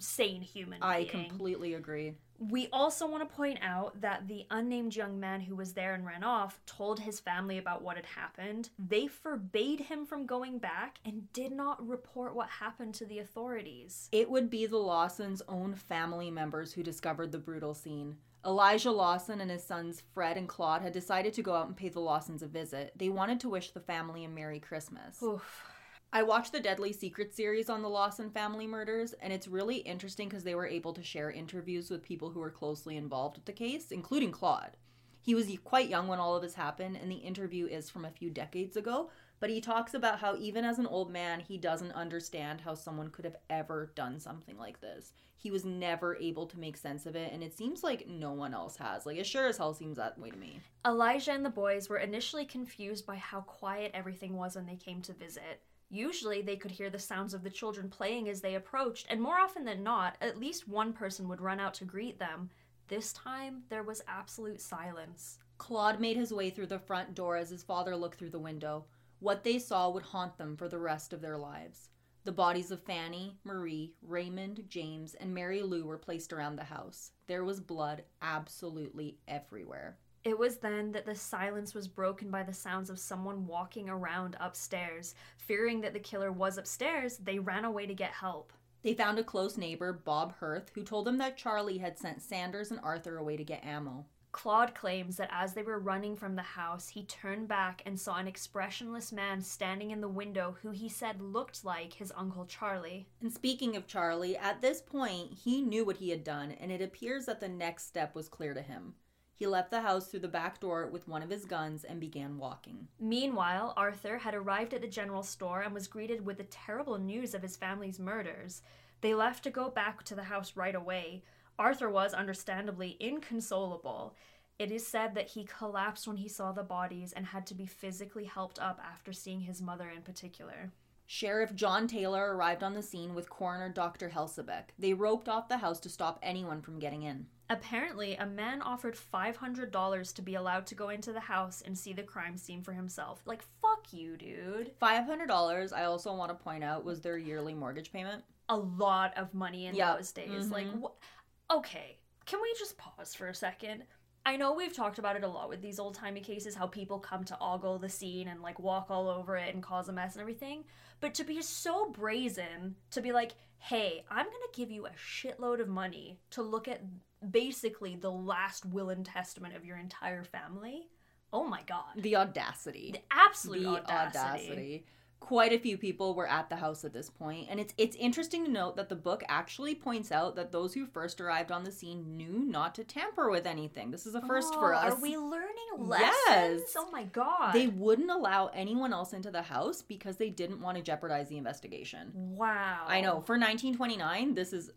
Speaker 1: sane human
Speaker 2: I
Speaker 1: being.
Speaker 2: completely agree.
Speaker 1: We also want to point out that the unnamed young man who was there and ran off told his family about what had happened. They forbade him from going back and did not report what happened to the authorities.
Speaker 2: It would be the Lawsons' own family members who discovered the brutal scene. Elijah Lawson and his sons Fred and Claude had decided to go out and pay the Lawsons a visit. They wanted to wish the family a Merry Christmas.
Speaker 1: Oof.
Speaker 2: I watched the Deadly Secret series on the Lawson family murders, and it's really interesting because they were able to share interviews with people who were closely involved with the case, including Claude. He was quite young when all of this happened, and the interview is from a few decades ago, but he talks about how even as an old man, he doesn't understand how someone could have ever done something like this. He was never able to make sense of it, and it seems like no one else has. Like, it sure as hell seems that way to me.
Speaker 1: Elijah and the boys were initially confused by how quiet everything was when they came to visit. Usually, they could hear the sounds of the children playing as they approached, and more often than not, at least one person would run out to greet them. This time, there was absolute silence.
Speaker 2: Claude made his way through the front door as his father looked through the window. What they saw would haunt them for the rest of their lives. The bodies of Fanny, Marie, Raymond, James, and Mary Lou were placed around the house. There was blood absolutely everywhere.
Speaker 1: It was then that the silence was broken by the sounds of someone walking around upstairs. Fearing that the killer was upstairs, they ran away to get help.
Speaker 2: They found a close neighbor, Bob Hirth, who told them that Charlie had sent Sanders and Arthur away to get ammo.
Speaker 1: Claude claims that as they were running from the house, he turned back and saw an expressionless man standing in the window who he said looked like his Uncle Charlie.
Speaker 2: And speaking of Charlie, at this point, he knew what he had done, and it appears that the next step was clear to him. He left the house through the back door with one of his guns and began walking.
Speaker 1: Meanwhile, Arthur had arrived at the general store and was greeted with the terrible news of his family's murders. They left to go back to the house right away. Arthur was, understandably, inconsolable. It is said that he collapsed when he saw the bodies and had to be physically helped up after seeing his mother in particular.
Speaker 2: Sheriff John Taylor arrived on the scene with coroner Dr. Helsebeck. They roped off the house to stop anyone from getting in.
Speaker 1: Apparently, a man offered $500 to be allowed to go into the house and see the crime scene for himself. Like, fuck you, dude.
Speaker 2: $500, I also want to point out, was their yearly mortgage payment.
Speaker 1: A lot of money in yep. those days. Mm-hmm. Like, wh- okay, can we just pause for a second? I know we've talked about it a lot with these old timey cases, how people come to ogle the scene and like walk all over it and cause a mess and everything. But to be so brazen, to be like, hey, I'm gonna give you a shitload of money to look at basically the last will and testament of your entire family. Oh my god.
Speaker 2: The audacity.
Speaker 1: The absolute the audacity. audacity.
Speaker 2: Quite a few people were at the house at this point, and it's it's interesting to note that the book actually points out that those who first arrived on the scene knew not to tamper with anything. This is a first oh, for us.
Speaker 1: Are we learning lessons? Yes. Oh my god.
Speaker 2: They wouldn't allow anyone else into the house because they didn't want to jeopardize the investigation.
Speaker 1: Wow.
Speaker 2: I know. For 1929, this is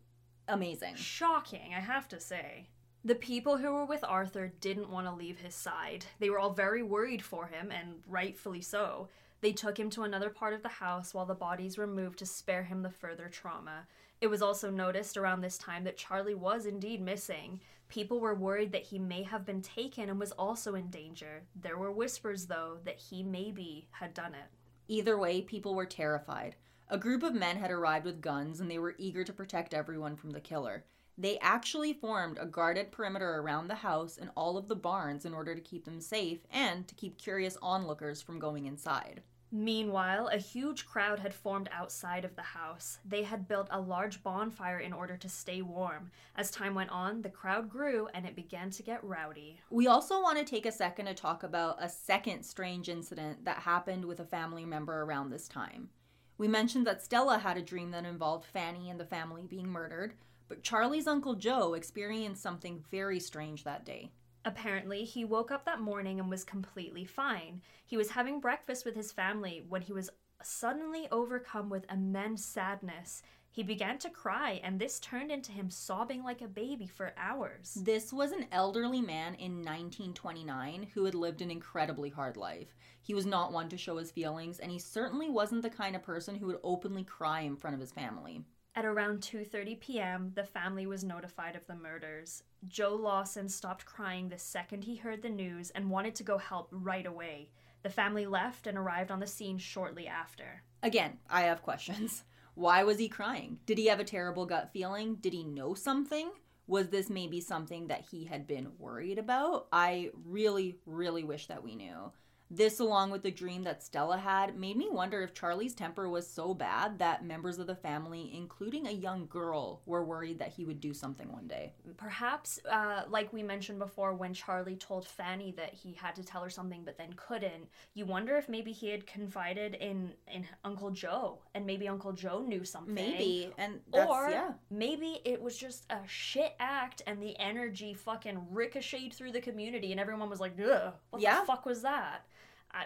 Speaker 2: amazing.
Speaker 1: Shocking, I have to say. The people who were with Arthur didn't want to leave his side. They were all very worried for him, and rightfully so. They took him to another part of the house while the bodies were moved to spare him the further trauma. It was also noticed around this time that Charlie was indeed missing. People were worried that he may have been taken and was also in danger. There were whispers, though, that he maybe had done it.
Speaker 2: Either way, people were terrified. A group of men had arrived with guns and they were eager to protect everyone from the killer. They actually formed a guarded perimeter around the house and all of the barns in order to keep them safe and to keep curious onlookers from going inside.
Speaker 1: Meanwhile, a huge crowd had formed outside of the house. They had built a large bonfire in order to stay warm. As time went on, the crowd grew and it began to get rowdy.
Speaker 2: We also want to take a second to talk about a second strange incident that happened with a family member around this time. We mentioned that Stella had a dream that involved Fanny and the family being murdered, but Charlie's Uncle Joe experienced something very strange that day.
Speaker 1: Apparently, he woke up that morning and was completely fine. He was having breakfast with his family when he was suddenly overcome with immense sadness. He began to cry, and this turned into him sobbing like a baby for hours.
Speaker 2: This was an elderly man in 1929 who had lived an incredibly hard life. He was not one to show his feelings, and he certainly wasn't the kind of person who would openly cry in front of his family.
Speaker 1: At around 2:30 p.m., the family was notified of the murders. Joe Lawson stopped crying the second he heard the news and wanted to go help right away. The family left and arrived on the scene shortly after.
Speaker 2: Again, I have questions. Why was he crying? Did he have a terrible gut feeling? Did he know something? Was this maybe something that he had been worried about? I really, really wish that we knew. This, along with the dream that Stella had, made me wonder if Charlie's temper was so bad that members of the family, including a young girl, were worried that he would do something one day.
Speaker 1: Perhaps, uh, like we mentioned before, when Charlie told Fanny that he had to tell her something but then couldn't, you wonder if maybe he had confided in in Uncle Joe, and maybe Uncle Joe knew something.
Speaker 2: Maybe, and that's,
Speaker 1: or
Speaker 2: yeah.
Speaker 1: maybe it was just a shit act, and the energy fucking ricocheted through the community, and everyone was like, "Ugh, what
Speaker 2: Yeah.
Speaker 1: the fuck was that?"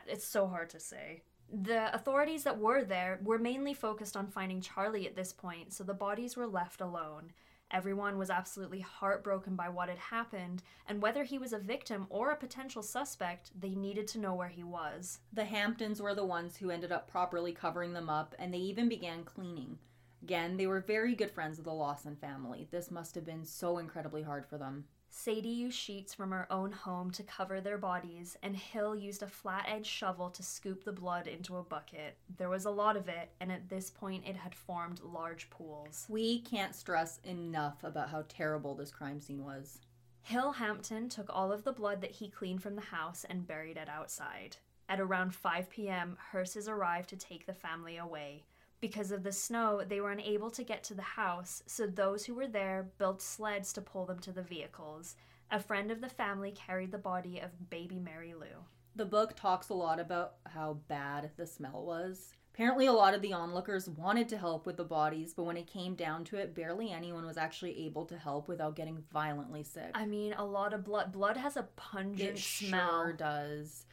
Speaker 1: It's so hard to say. The authorities that were there were mainly focused on finding Charlie at this point, so the bodies were left alone. Everyone was absolutely heartbroken by what had happened, and whether he was a victim or a potential suspect, they needed to know where he was.
Speaker 2: The Hamptons were the ones who ended up properly covering them up, and they even began cleaning. Again, they were very good friends of the Lawson family. This must have been so incredibly hard for them.
Speaker 1: Sadie used sheets from her own home to cover their bodies, and Hill used a flat edged shovel to scoop the blood into a bucket. There was a lot of it, and at this point it had formed large pools.
Speaker 2: We can't stress enough about how terrible this crime scene was.
Speaker 1: Hill Hampton took all of the blood that he cleaned from the house and buried it outside. At around 5 p.m., hearses arrived to take the family away. Because of the snow, they were unable to get to the house, so those who were there built sleds to pull them to the vehicles. A friend of the family carried the body of baby Mary Lou.
Speaker 2: The book talks a lot about how bad the smell was. Apparently, a lot of the onlookers wanted to help with the bodies, but when it came down to it, barely anyone was actually able to help without getting violently sick.
Speaker 1: I mean, a lot of blood. Blood has a pungent
Speaker 2: It
Speaker 1: smell.
Speaker 2: sure does.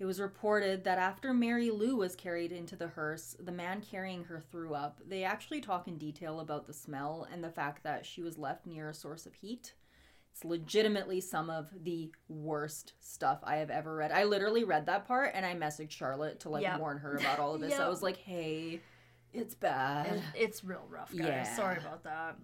Speaker 2: It was reported that after Mary Lou was carried into the hearse, the man carrying her threw up. They actually talk in detail about the smell and the fact that she was left near a source of heat. It's legitimately some of the worst stuff I have ever read. I literally read that part and I messaged Charlotte to like
Speaker 1: Yep.
Speaker 2: warn her about all of this. I was like, "Hey, it's bad."
Speaker 1: It's real rough, guys.
Speaker 2: Yeah.
Speaker 1: Sorry about that.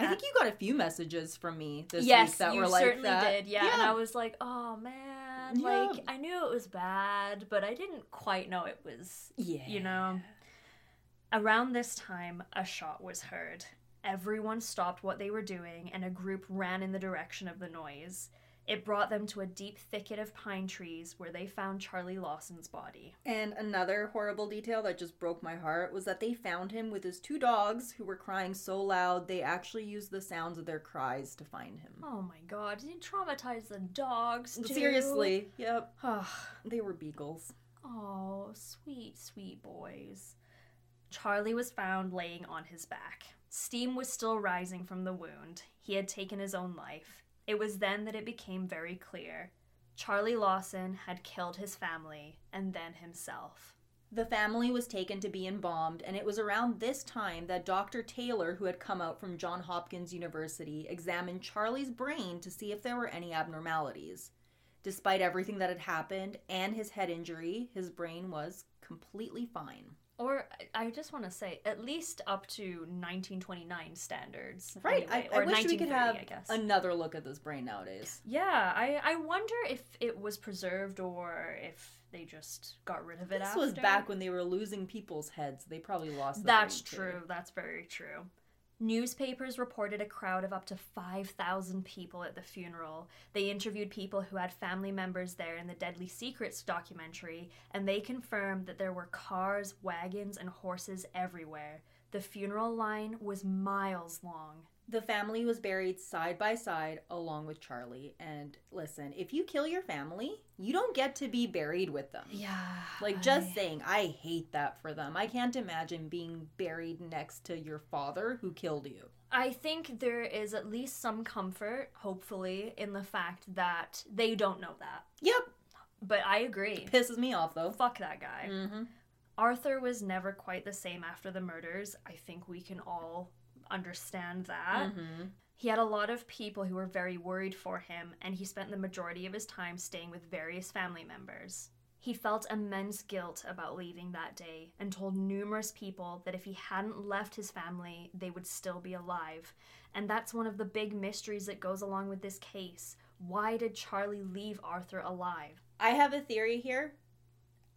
Speaker 2: I think uh, you got a few messages from me this
Speaker 1: yes,
Speaker 2: week that were like
Speaker 1: certainly
Speaker 2: that.
Speaker 1: did. Yeah, and I was like, oh man,
Speaker 2: Yeah.
Speaker 1: like I knew it was bad, but I didn't quite know it was.
Speaker 2: yeah.
Speaker 1: You know. Around this time, a shot was heard. Everyone stopped what they were doing, and a group ran in the direction of the noise. It brought them to a deep thicket of pine trees where they found Charlie Lawson's body.
Speaker 2: And another horrible detail that just broke my heart was that they found him with his two dogs who were crying so loud they actually used the sounds of their cries to find him.
Speaker 1: Oh my god, did you traumatize the dogs too?
Speaker 2: Seriously, yep. They were beagles.
Speaker 1: Oh, sweet, sweet boys. Charlie was found laying on his back. Steam was still rising from the wound. He had taken his own life. It was then that it became very clear. Charlie Lawson had killed his family and then himself.
Speaker 2: The family was taken to be embalmed, and it was around this time that Dr. Taylor, who had come out from Johns Hopkins University, examined Charlie's brain to see if there were any abnormalities. Despite everything that had happened and his head injury, his brain was completely fine.
Speaker 1: Or, I- just want to say, at least up to 1929 standards.
Speaker 2: Right.
Speaker 1: anyway,
Speaker 2: I, I
Speaker 1: or
Speaker 2: wish we could have another look at this brain nowadays.
Speaker 1: yeah, I, I wonder if it was preserved or if they just got rid of it
Speaker 2: This
Speaker 1: after.
Speaker 2: was back when they were losing people's heads. They probably lost. The
Speaker 1: That's
Speaker 2: brain, too.
Speaker 1: true. That's very true. Newspapers reported a crowd of up to 5,000 people at the funeral. They interviewed people who had family members there in the Deadly Secrets documentary, and they confirmed that there were cars, wagons, and horses everywhere. The funeral line was miles long.
Speaker 2: The family was buried side by side along with Charlie. And listen, if you kill your family, you don't get to be buried with them.
Speaker 1: Yeah.
Speaker 2: Like just saying, I hate that for them. I can't imagine being buried next to your father who killed you.
Speaker 1: I think there is at least some comfort, hopefully, in the fact that they don't know that.
Speaker 2: Yep.
Speaker 1: But I agree.
Speaker 2: Pisses me off though.
Speaker 1: Fuck that guy.
Speaker 2: Mm-hmm.
Speaker 1: Arthur was never quite the same after the murders. I think we can all understand that.
Speaker 2: Mm-hmm.
Speaker 1: He had a lot of people who were very worried for him, and he spent the majority of his time staying with various family members. He felt immense guilt about leaving that day and told numerous people that if he hadn't left his family, they would still be alive. And that's one of the big mysteries that goes along with this case. Why did Charlie leave Arthur alive?
Speaker 2: I have a theory here.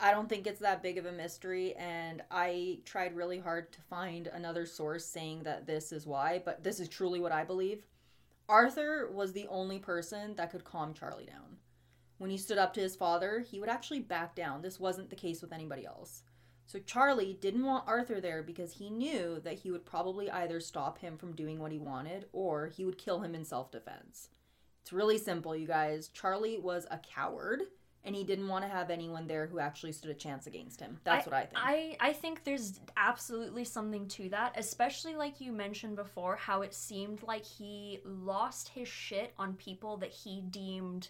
Speaker 2: I don't think it's that big of a mystery, and I tried really hard to find another source saying that this is why, but this is truly what I believe. Arthur was the only person that could calm Charlie down. When he stood up to his father, he would actually back down. This wasn't the case with anybody else. So Charlie didn't want Arthur there because he knew that he would probably either stop him from doing what he wanted or he would kill him in self defense. It's really simple, you guys. Charlie was a coward and he didn't want to have anyone there who actually stood a chance against him. That's what I think.
Speaker 1: I, I think there's absolutely something to that, especially like you mentioned before, how it seemed like he lost his shit on people that he deemed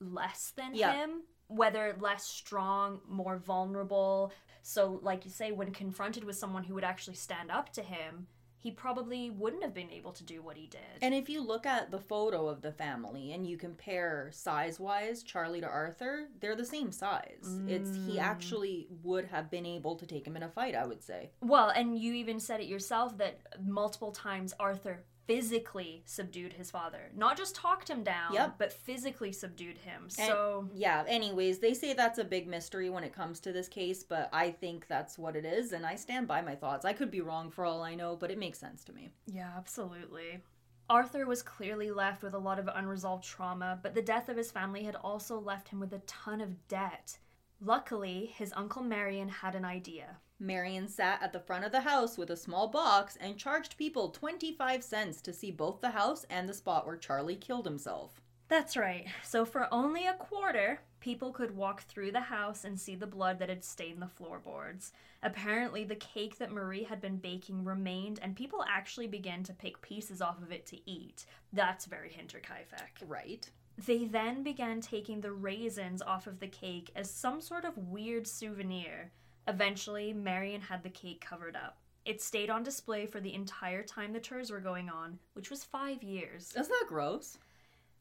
Speaker 1: less than
Speaker 2: Yeah.
Speaker 1: him, whether less strong, more vulnerable. So, like you say, when confronted with someone who would actually stand up to him, he probably wouldn't have been able to do what he did.
Speaker 2: And if you look at the photo of the family and you compare size wise Charlie to Arthur, they're the same size. It's he
Speaker 1: Mm.
Speaker 2: actually would have been able to take him in a fight, I would say.
Speaker 1: Well, and you even said it yourself that multiple times Arthur physically subdued his father. Not just talked him down,
Speaker 2: Yep.
Speaker 1: but physically subdued him.
Speaker 2: And-
Speaker 1: So,
Speaker 2: Yeah, anyways, they say that's a big mystery when it comes to this case, but I think that's what it is and I stand by my thoughts. I could be wrong for all I know, but it makes sense to me.
Speaker 1: yeah, absolutely. Arthur was clearly left with a lot of unresolved trauma, but the death of his family had also left him with a ton of debt. Luckily, his uncle Marion had an idea.
Speaker 2: Marion sat at the front of the house with a small box and charged people 25 cents to see both the house and the spot where Charlie killed himself.
Speaker 1: That's right. So, for only a quarter, people could walk through the house and see the blood that had stained the floorboards. Apparently, the cake that Marie had been baking remained, and people actually began to pick pieces off of it to eat. That's very Hinterkaifeck.
Speaker 2: Right.
Speaker 1: They then began taking the raisins off of the cake as some sort of weird souvenir. Eventually, Marion had the cake covered up. It stayed on display for the entire time the tours were going on, which was five years.
Speaker 2: Isn't that gross?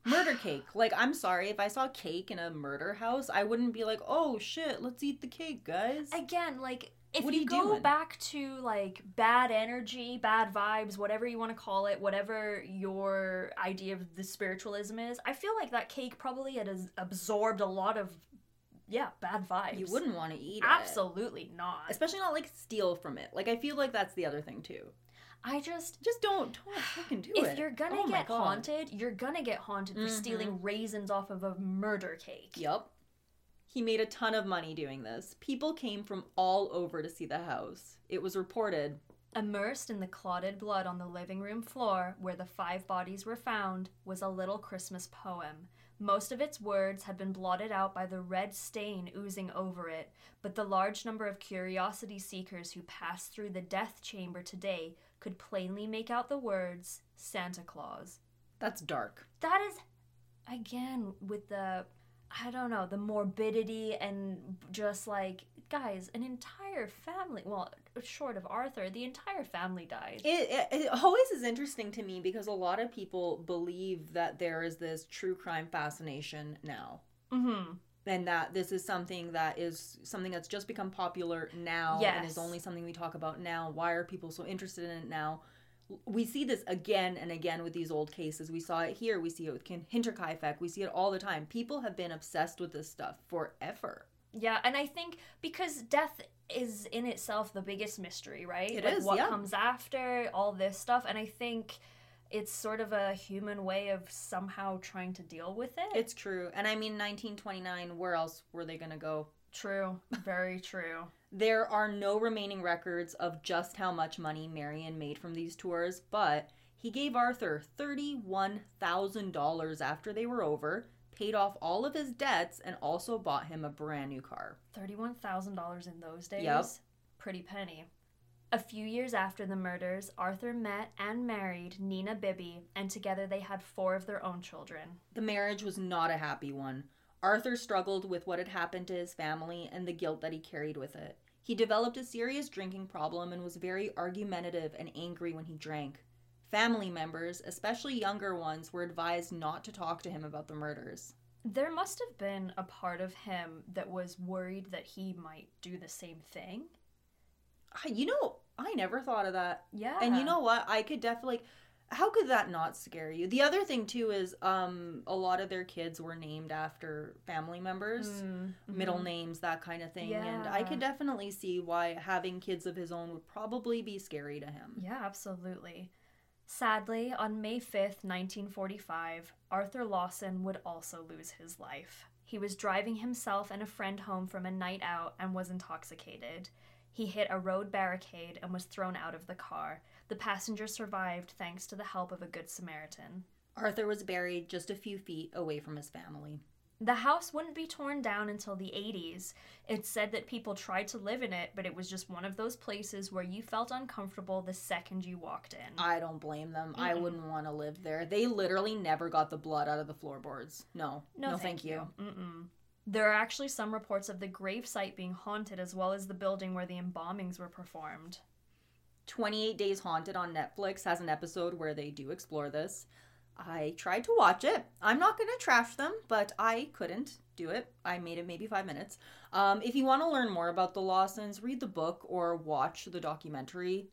Speaker 2: Murder [SIGHS] cake. Like, I'm sorry, if I saw cake in a murder house, I wouldn't be like, oh shit, let's eat the cake, guys.
Speaker 1: again like if
Speaker 2: What
Speaker 1: you,
Speaker 2: you
Speaker 1: go
Speaker 2: doing?
Speaker 1: back to like bad energy bad vibes whatever you want to call it whatever your idea of the spiritualism is i feel like that cake probably had absorbed a lot of yeah bad vibes
Speaker 2: You wouldn't want to eat it.
Speaker 1: absolutely not
Speaker 2: Especially not like steal from it. Like, I feel like that's the other thing too.
Speaker 1: i just
Speaker 2: Just don't, don't fucking [SIGHS] do it.
Speaker 1: if you're gonna
Speaker 2: Oh
Speaker 1: get haunted you're gonna get haunted for
Speaker 2: Mhm.
Speaker 1: stealing raisins off of a murder cake
Speaker 2: Yup. He made a ton of money doing this. People came from all over to see the house. It was reported
Speaker 1: Immersed in the clotted blood on the living room floor where the five bodies were found was a little Christmas poem. Most of its words had been blotted out by the red stain oozing over it, but the large number of curiosity seekers who passed through the death chamber today could plainly make out the words Santa Claus.
Speaker 2: that's dark.
Speaker 1: That is, again, with the, I don't know, the morbidity and just like, guys, an entire family, well, short of Arthur, the entire family died.
Speaker 2: It, it, it always is interesting to me because a lot of people believe that there is this true crime fascination now.
Speaker 1: Mm-hmm.
Speaker 2: and that this is something that is something that's just become popular now and is only something we talk about now. Why are people so interested in it now? We see this again and again with these old cases. We saw it here. We see it with hinterkaifeck. We see it all the time. People have been obsessed with this stuff forever
Speaker 1: Yeah, and I think because death is in itself the biggest mystery, right?
Speaker 2: It
Speaker 1: like
Speaker 2: is,
Speaker 1: what
Speaker 2: yeah.
Speaker 1: comes after all this stuff, and I think it's sort of a human way of somehow trying to deal with it.
Speaker 2: it's true and i mean 1929 where else were they going to go
Speaker 1: true, very true.
Speaker 2: There are no remaining records of just how much money Marion made from these tours, but he gave Arthur $31,000 after they were over, paid off all of his debts, and also bought him a brand new car.
Speaker 1: Thirty-one thousand dollars in those days.
Speaker 2: Yep.
Speaker 1: Pretty penny. A few years after the murders, Arthur met and married Nina Bibby, and together they had four of their own children.
Speaker 2: The marriage was not a happy one. Arthur struggled with what had happened to his family and the guilt that he carried with it. He developed a serious drinking problem and was very argumentative and angry when he drank. Family members, especially younger ones, were advised not to talk to him about the murders.
Speaker 1: There must have been a part of him that was worried that he might do the same thing.
Speaker 2: I- You know, I never thought of that.
Speaker 1: Yeah.
Speaker 2: And you know what? I could definitely how could that not scare you? The other thing too is um a lot of their kids were named after family members,
Speaker 1: Mm,
Speaker 2: middle names, that kind of thing. Yeah. And I could definitely see why having kids of his own would probably be scary to him.
Speaker 1: Yeah, absolutely. Sadly, on May 5th, 1945, Arthur Lawson would also lose his life. He was driving himself and a friend home from a night out and was intoxicated. He hit a road barricade and was thrown out of the car. The passenger survived thanks to the help of a good Samaritan.
Speaker 2: Arthur was buried just a few feet away from his family.
Speaker 1: The house wouldn't be torn down until the 80s. It's said that people tried to live in it, but it was just one of those places where you felt uncomfortable the second you walked in.
Speaker 2: I don't blame them. I
Speaker 1: Mm-mm.
Speaker 2: wouldn't want to live there. They literally never got the blood out of the floorboards. No.
Speaker 1: No,
Speaker 2: thank, you.
Speaker 1: Mm-mm. There are actually some reports of the gravesite being haunted as well as the building where the embalmings were performed.
Speaker 2: 28 Days Haunted on Netflix has an episode where they do explore this. I tried to watch it. I'm not going to trash them, but I couldn't do it. I made it maybe five minutes. Um, if you want to learn more about the Lawsons, read the book or watch the documentary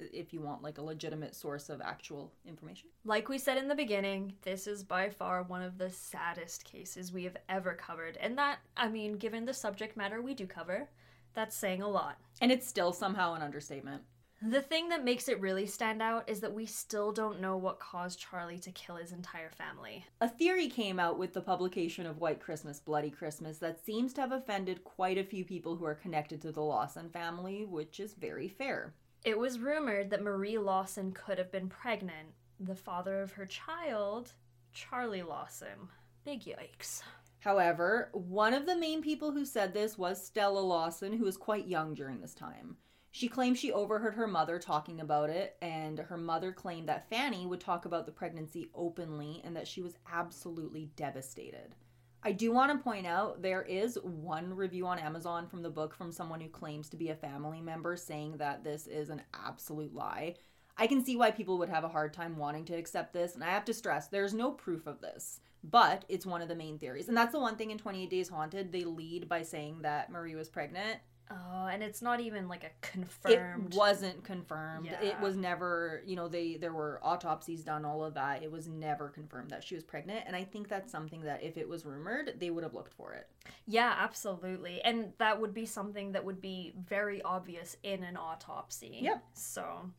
Speaker 2: if you want like a legitimate source of actual information.
Speaker 1: Like we said in the beginning, this is by far one of the saddest cases we have ever covered. And that, I mean, given the subject matter we do cover, that's saying a lot.
Speaker 2: And it's still somehow an understatement.
Speaker 1: The thing that makes it really stand out is that we still don't know what caused Charlie to kill his entire family.
Speaker 2: A theory came out with the publication of White Christmas, Bloody Christmas that seems to have offended quite a few people who are connected to the Lawson family, which is very fair.
Speaker 1: It was rumored that Marie Lawson could have been pregnant. The father of her child, Charlie Lawson. Big yikes.
Speaker 2: However, one of the main people who said this was Stella Lawson, who was quite young during this time. She claimed she overheard her mother talking about it, and her mother claimed that Fanny would talk about the pregnancy openly and that she was absolutely devastated. I do want to point out there is one review on Amazon from the book from someone who claims to be a family member saying that this is an absolute lie. I can see why people would have a hard time wanting to accept this, and I have to stress there's no proof of this, but it's one of the main theories. And that's the one thing in 28 Days Haunted, they lead by saying that Marie was pregnant.
Speaker 1: Oh, and it's not even like a confirmed.
Speaker 2: It wasn't confirmed. It was never, you know, they there were autopsies done, all of that. It was never confirmed that she was pregnant, and I think that's something that if it was rumored, they would have looked for it.
Speaker 1: Yeah, absolutely. And that would be something that would be very obvious in an autopsy.
Speaker 2: Yep.
Speaker 1: So,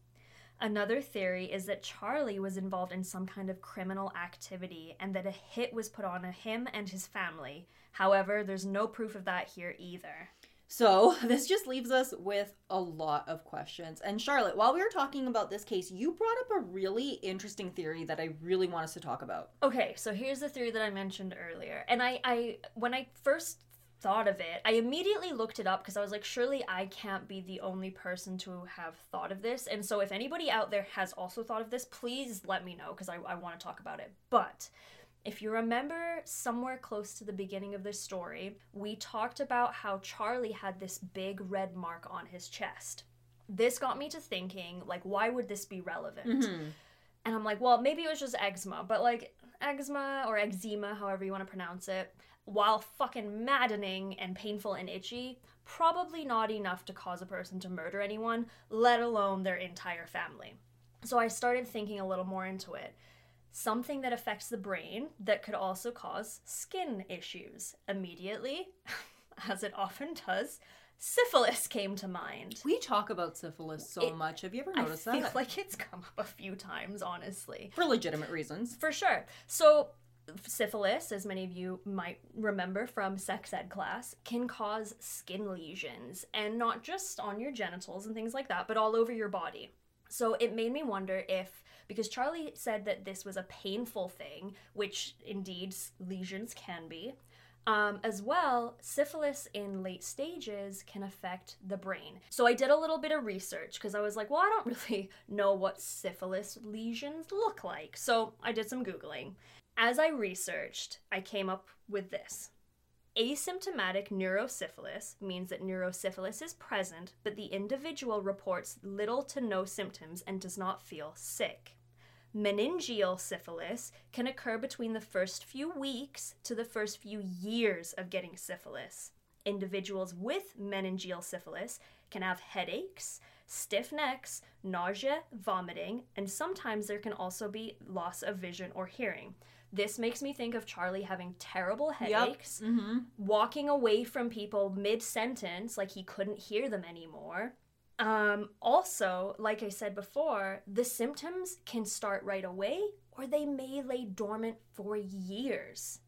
Speaker 1: another theory is that Charlie was involved in some kind of criminal activity and that a hit was put on him and his family. However, there's no proof of that here either.
Speaker 2: So, [LAUGHS] this just leaves us with a lot of questions. And Charlotte, while we were talking about this case, you brought up a really interesting theory that I really want us to talk about.
Speaker 1: Okay, so here's the theory that I mentioned earlier. And I, I when I first thought of it, I immediately looked it up because I was like, surely I can't be the only person to have thought of this. And so if anybody out there has also thought of this, please let me know because I, I want to talk about it. But if you remember somewhere close to the beginning of this story, we talked about how Charlie had this big red mark on his chest. This got me to thinking, like, why would this be relevant? Mm-hmm. And I'm like, well, maybe it was just eczema, but like eczema or eczema, however you want to pronounce it, while fucking maddening and painful and itchy, probably not enough to cause a person to murder anyone, let alone their entire family. So I started thinking a little more into it. Something that affects the brain that could also cause skin issues. Immediately, [LAUGHS] as it often does, syphilis came to mind.
Speaker 2: We talk about syphilis so
Speaker 1: It-
Speaker 2: much. Have you ever noticed
Speaker 1: I
Speaker 2: noticed
Speaker 1: feel
Speaker 2: that?
Speaker 1: like it's come up a few times, honestly.
Speaker 2: For legitimate reasons.
Speaker 1: For sure. So, syphilis, as many of you might remember from sex ed class, can cause skin lesions, and not just on your genitals and things like that, but all over your body. So, it made me wonder if, because Charlie said that this was a painful thing, which indeed lesions can be, um, as well, syphilis in late stages can affect the brain. So I did a little bit of research because I was like, well, I don't [LAUGHS] really know what syphilis lesions look like. So I did some Googling. As I researched, I came up with this. Asymptomatic neurosyphilis means that neurosyphilis is present, but the individual reports little to no symptoms and does not feel sick. Meningeal syphilis can occur between the first few weeks to the first few years of getting syphilis. Individuals with meningeal syphilis can have headaches, stiff necks, nausea, vomiting, and sometimes there can also be loss of vision or hearing. This makes me think of Charlie having terrible headaches,
Speaker 2: Mm-hmm.
Speaker 1: walking away from people mid sentence like he couldn't hear them anymore. Um, also, like I said before, the symptoms can start right away or they may lay dormant for years.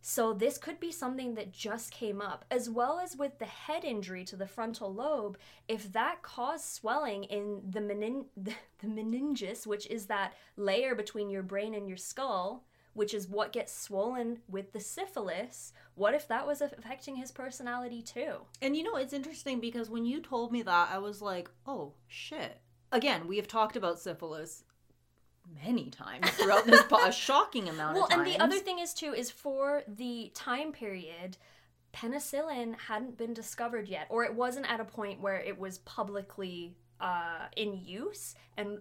Speaker 1: So this could be something that just came up, as well as with the head injury to the frontal lobe. If that caused swelling in the, menin- [LAUGHS] the, the meninges, which is that layer between your brain and your skull, which is what gets swollen with the syphilis, what if that was affecting his personality too?
Speaker 2: And you know, it's interesting because when you told me that, I was like, oh shit. Again, we have talked about syphilis many times throughout this po- a [LAUGHS] shocking amount
Speaker 1: Well,
Speaker 2: of times.
Speaker 1: Well, and the other thing is too is for the time period, penicillin hadn't been discovered yet, or it wasn't at a point where it was publicly uh, in use, and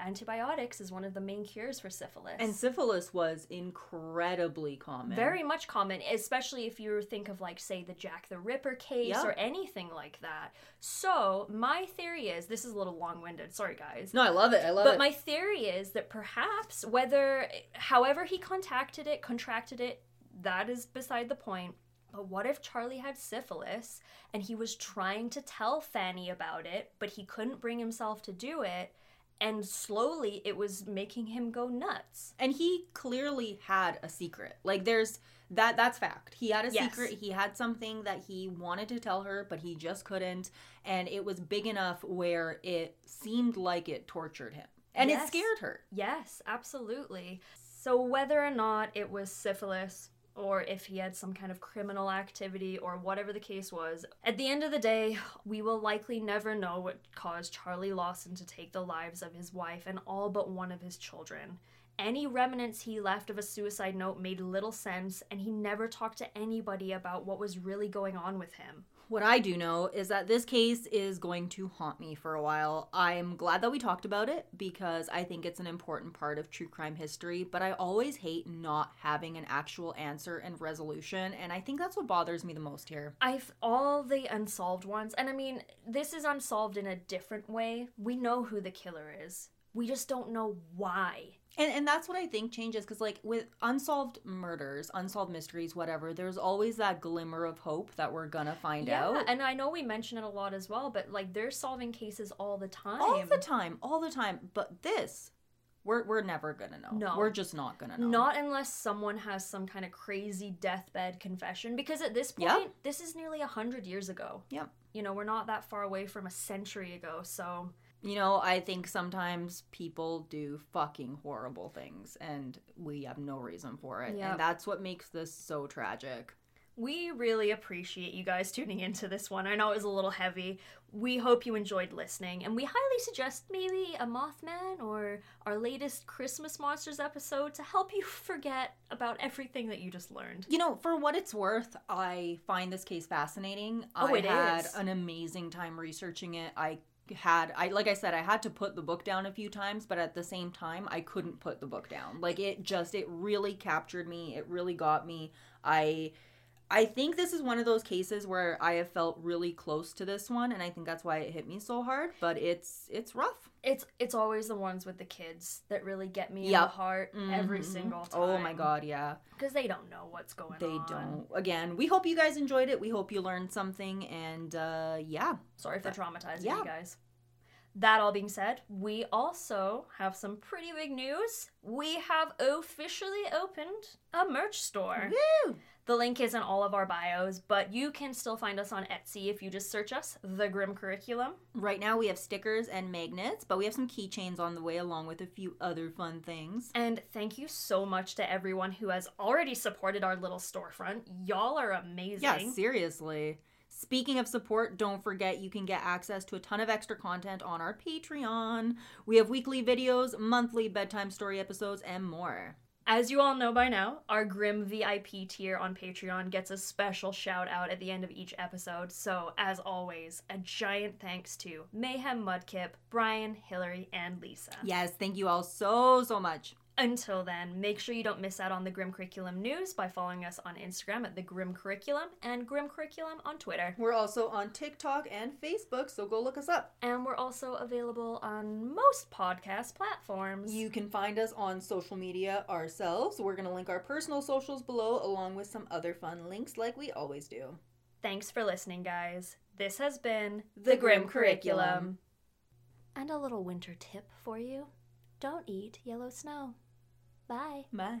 Speaker 1: antibiotics is one of the main cures for syphilis.
Speaker 2: And syphilis was incredibly common.
Speaker 1: very much common, especially if you think of like say the Jack the Ripper case
Speaker 2: Yeah.
Speaker 1: or anything like that. So my theory is this is a little long-winded. Sorry, guys.
Speaker 2: No, I love it. I love
Speaker 1: But
Speaker 2: it.
Speaker 1: But my theory is that perhaps whether, however he contacted it, contracted it, that is beside the point. But what if Charlie had syphilis and he was trying to tell Fanny about it, but he couldn't bring himself to do it, and slowly it was making him go nuts?
Speaker 2: and he clearly had a secret. Like there's that that's fact. He had a
Speaker 1: Yes.
Speaker 2: secret. He had something that he wanted to tell her, but he just couldn't. And it was big enough where it seemed like it tortured him. And
Speaker 1: Yes.
Speaker 2: it scared her.
Speaker 1: Yes, absolutely. So whether or not it was syphilis or if he had some kind of criminal activity or whatever the case was, at the end of the day, we will likely never know what caused Charlie Lawson to take the lives of his wife and all but one of his children. Any remnants he left of a suicide note made little sense, and he never talked to anybody about what was really going on with him.
Speaker 2: What I do know is that this case is going to haunt me for a while. I'm glad that we talked about it because I think it's an important part of true crime history, but I always hate not having an actual answer and resolution, and I think that's what bothers me the most here.
Speaker 1: I've all the unsolved ones, and I mean, this is unsolved in a different way. We know who the killer is. We just don't know why.
Speaker 2: And and that's what I think changes because like with unsolved murders, unsolved mysteries, whatever, there's always that glimmer of hope that we're gonna find
Speaker 1: yeah,
Speaker 2: out.
Speaker 1: and I know we mention it a lot as well, but like they're solving cases all the time.
Speaker 2: all the time, all the time. But this, we're we're never gonna know.
Speaker 1: No.
Speaker 2: we're just not gonna know.
Speaker 1: Not unless someone has some kind of crazy deathbed confession, because at this point,
Speaker 2: Yeah.
Speaker 1: this is nearly a hundred years ago.
Speaker 2: Yep.
Speaker 1: You know, we're not that far away from a century ago, so
Speaker 2: You know, I think sometimes people do fucking horrible things, and we have no reason for it,
Speaker 1: Yep.
Speaker 2: and that's what makes this so tragic.
Speaker 1: we really appreciate you guys tuning into this one. I know it was a little heavy. We hope you enjoyed listening, and we highly suggest maybe a Mothman or our latest Christmas Monsters episode to help you [LAUGHS] forget about everything that you just learned.
Speaker 2: You know, for what it's worth, I find this case fascinating.
Speaker 1: Oh,
Speaker 2: I
Speaker 1: it
Speaker 2: had
Speaker 1: is.
Speaker 2: an amazing time researching it. I had I like I said I had to put the book down a few times, but at the same time I couldn't put the book down. Like it just it really captured me. It really got me. I I think this is one of those cases where I have felt really close to this one and I think that's why it hit me so hard, but it's it's rough.
Speaker 1: It's it's always the ones with the kids that really get me in the heart every
Speaker 2: Mhm.
Speaker 1: single time.
Speaker 2: Oh my god, yeah.
Speaker 1: Because they don't know what's going
Speaker 2: They
Speaker 1: on.
Speaker 2: They don't. Again, we hope you guys enjoyed it. We hope you learned something and uh yeah.
Speaker 1: Sorry for traumatizing
Speaker 2: Yeah.
Speaker 1: you guys. That all being said, we also have some pretty big news. We have officially opened a merch store.
Speaker 2: Woo!
Speaker 1: The link is in all of our bios, but you can still find us on Etsy if you just search us, The Grim Curriculum.
Speaker 2: Right now we have stickers and magnets, but we have some keychains on the way along with a few other fun things.
Speaker 1: And thank you so much to everyone who has already supported our little storefront. Y'all are amazing.
Speaker 2: Yeah, seriously. Speaking of support, don't forget you can get access to a ton of extra content on our Patreon. We have weekly videos, monthly bedtime story episodes, and more.
Speaker 1: As you all know by now, our Grim VIP tier on Patreon gets a special shout out at the end of each episode. So, as always, a giant thanks to Mayhem Mudkip, Brian, Hillary, and Lisa.
Speaker 2: Yes, thank you all so, so much.
Speaker 1: Until then, make sure you don't miss out on the Grim Curriculum news by following us on Instagram at the Grim Curriculum and Grim Curriculum on Twitter.
Speaker 2: We're also on TikTok and Facebook, so go look us up.
Speaker 1: And we're also available on most podcast platforms.
Speaker 2: You can find us on social media ourselves. We're going to link our personal socials below, along with some other fun links, like we always do.
Speaker 1: Thanks for listening, guys. This has been
Speaker 2: The Grim Curriculum.
Speaker 1: And a little winter tip for you don't eat yellow snow. Bye.
Speaker 2: Bye.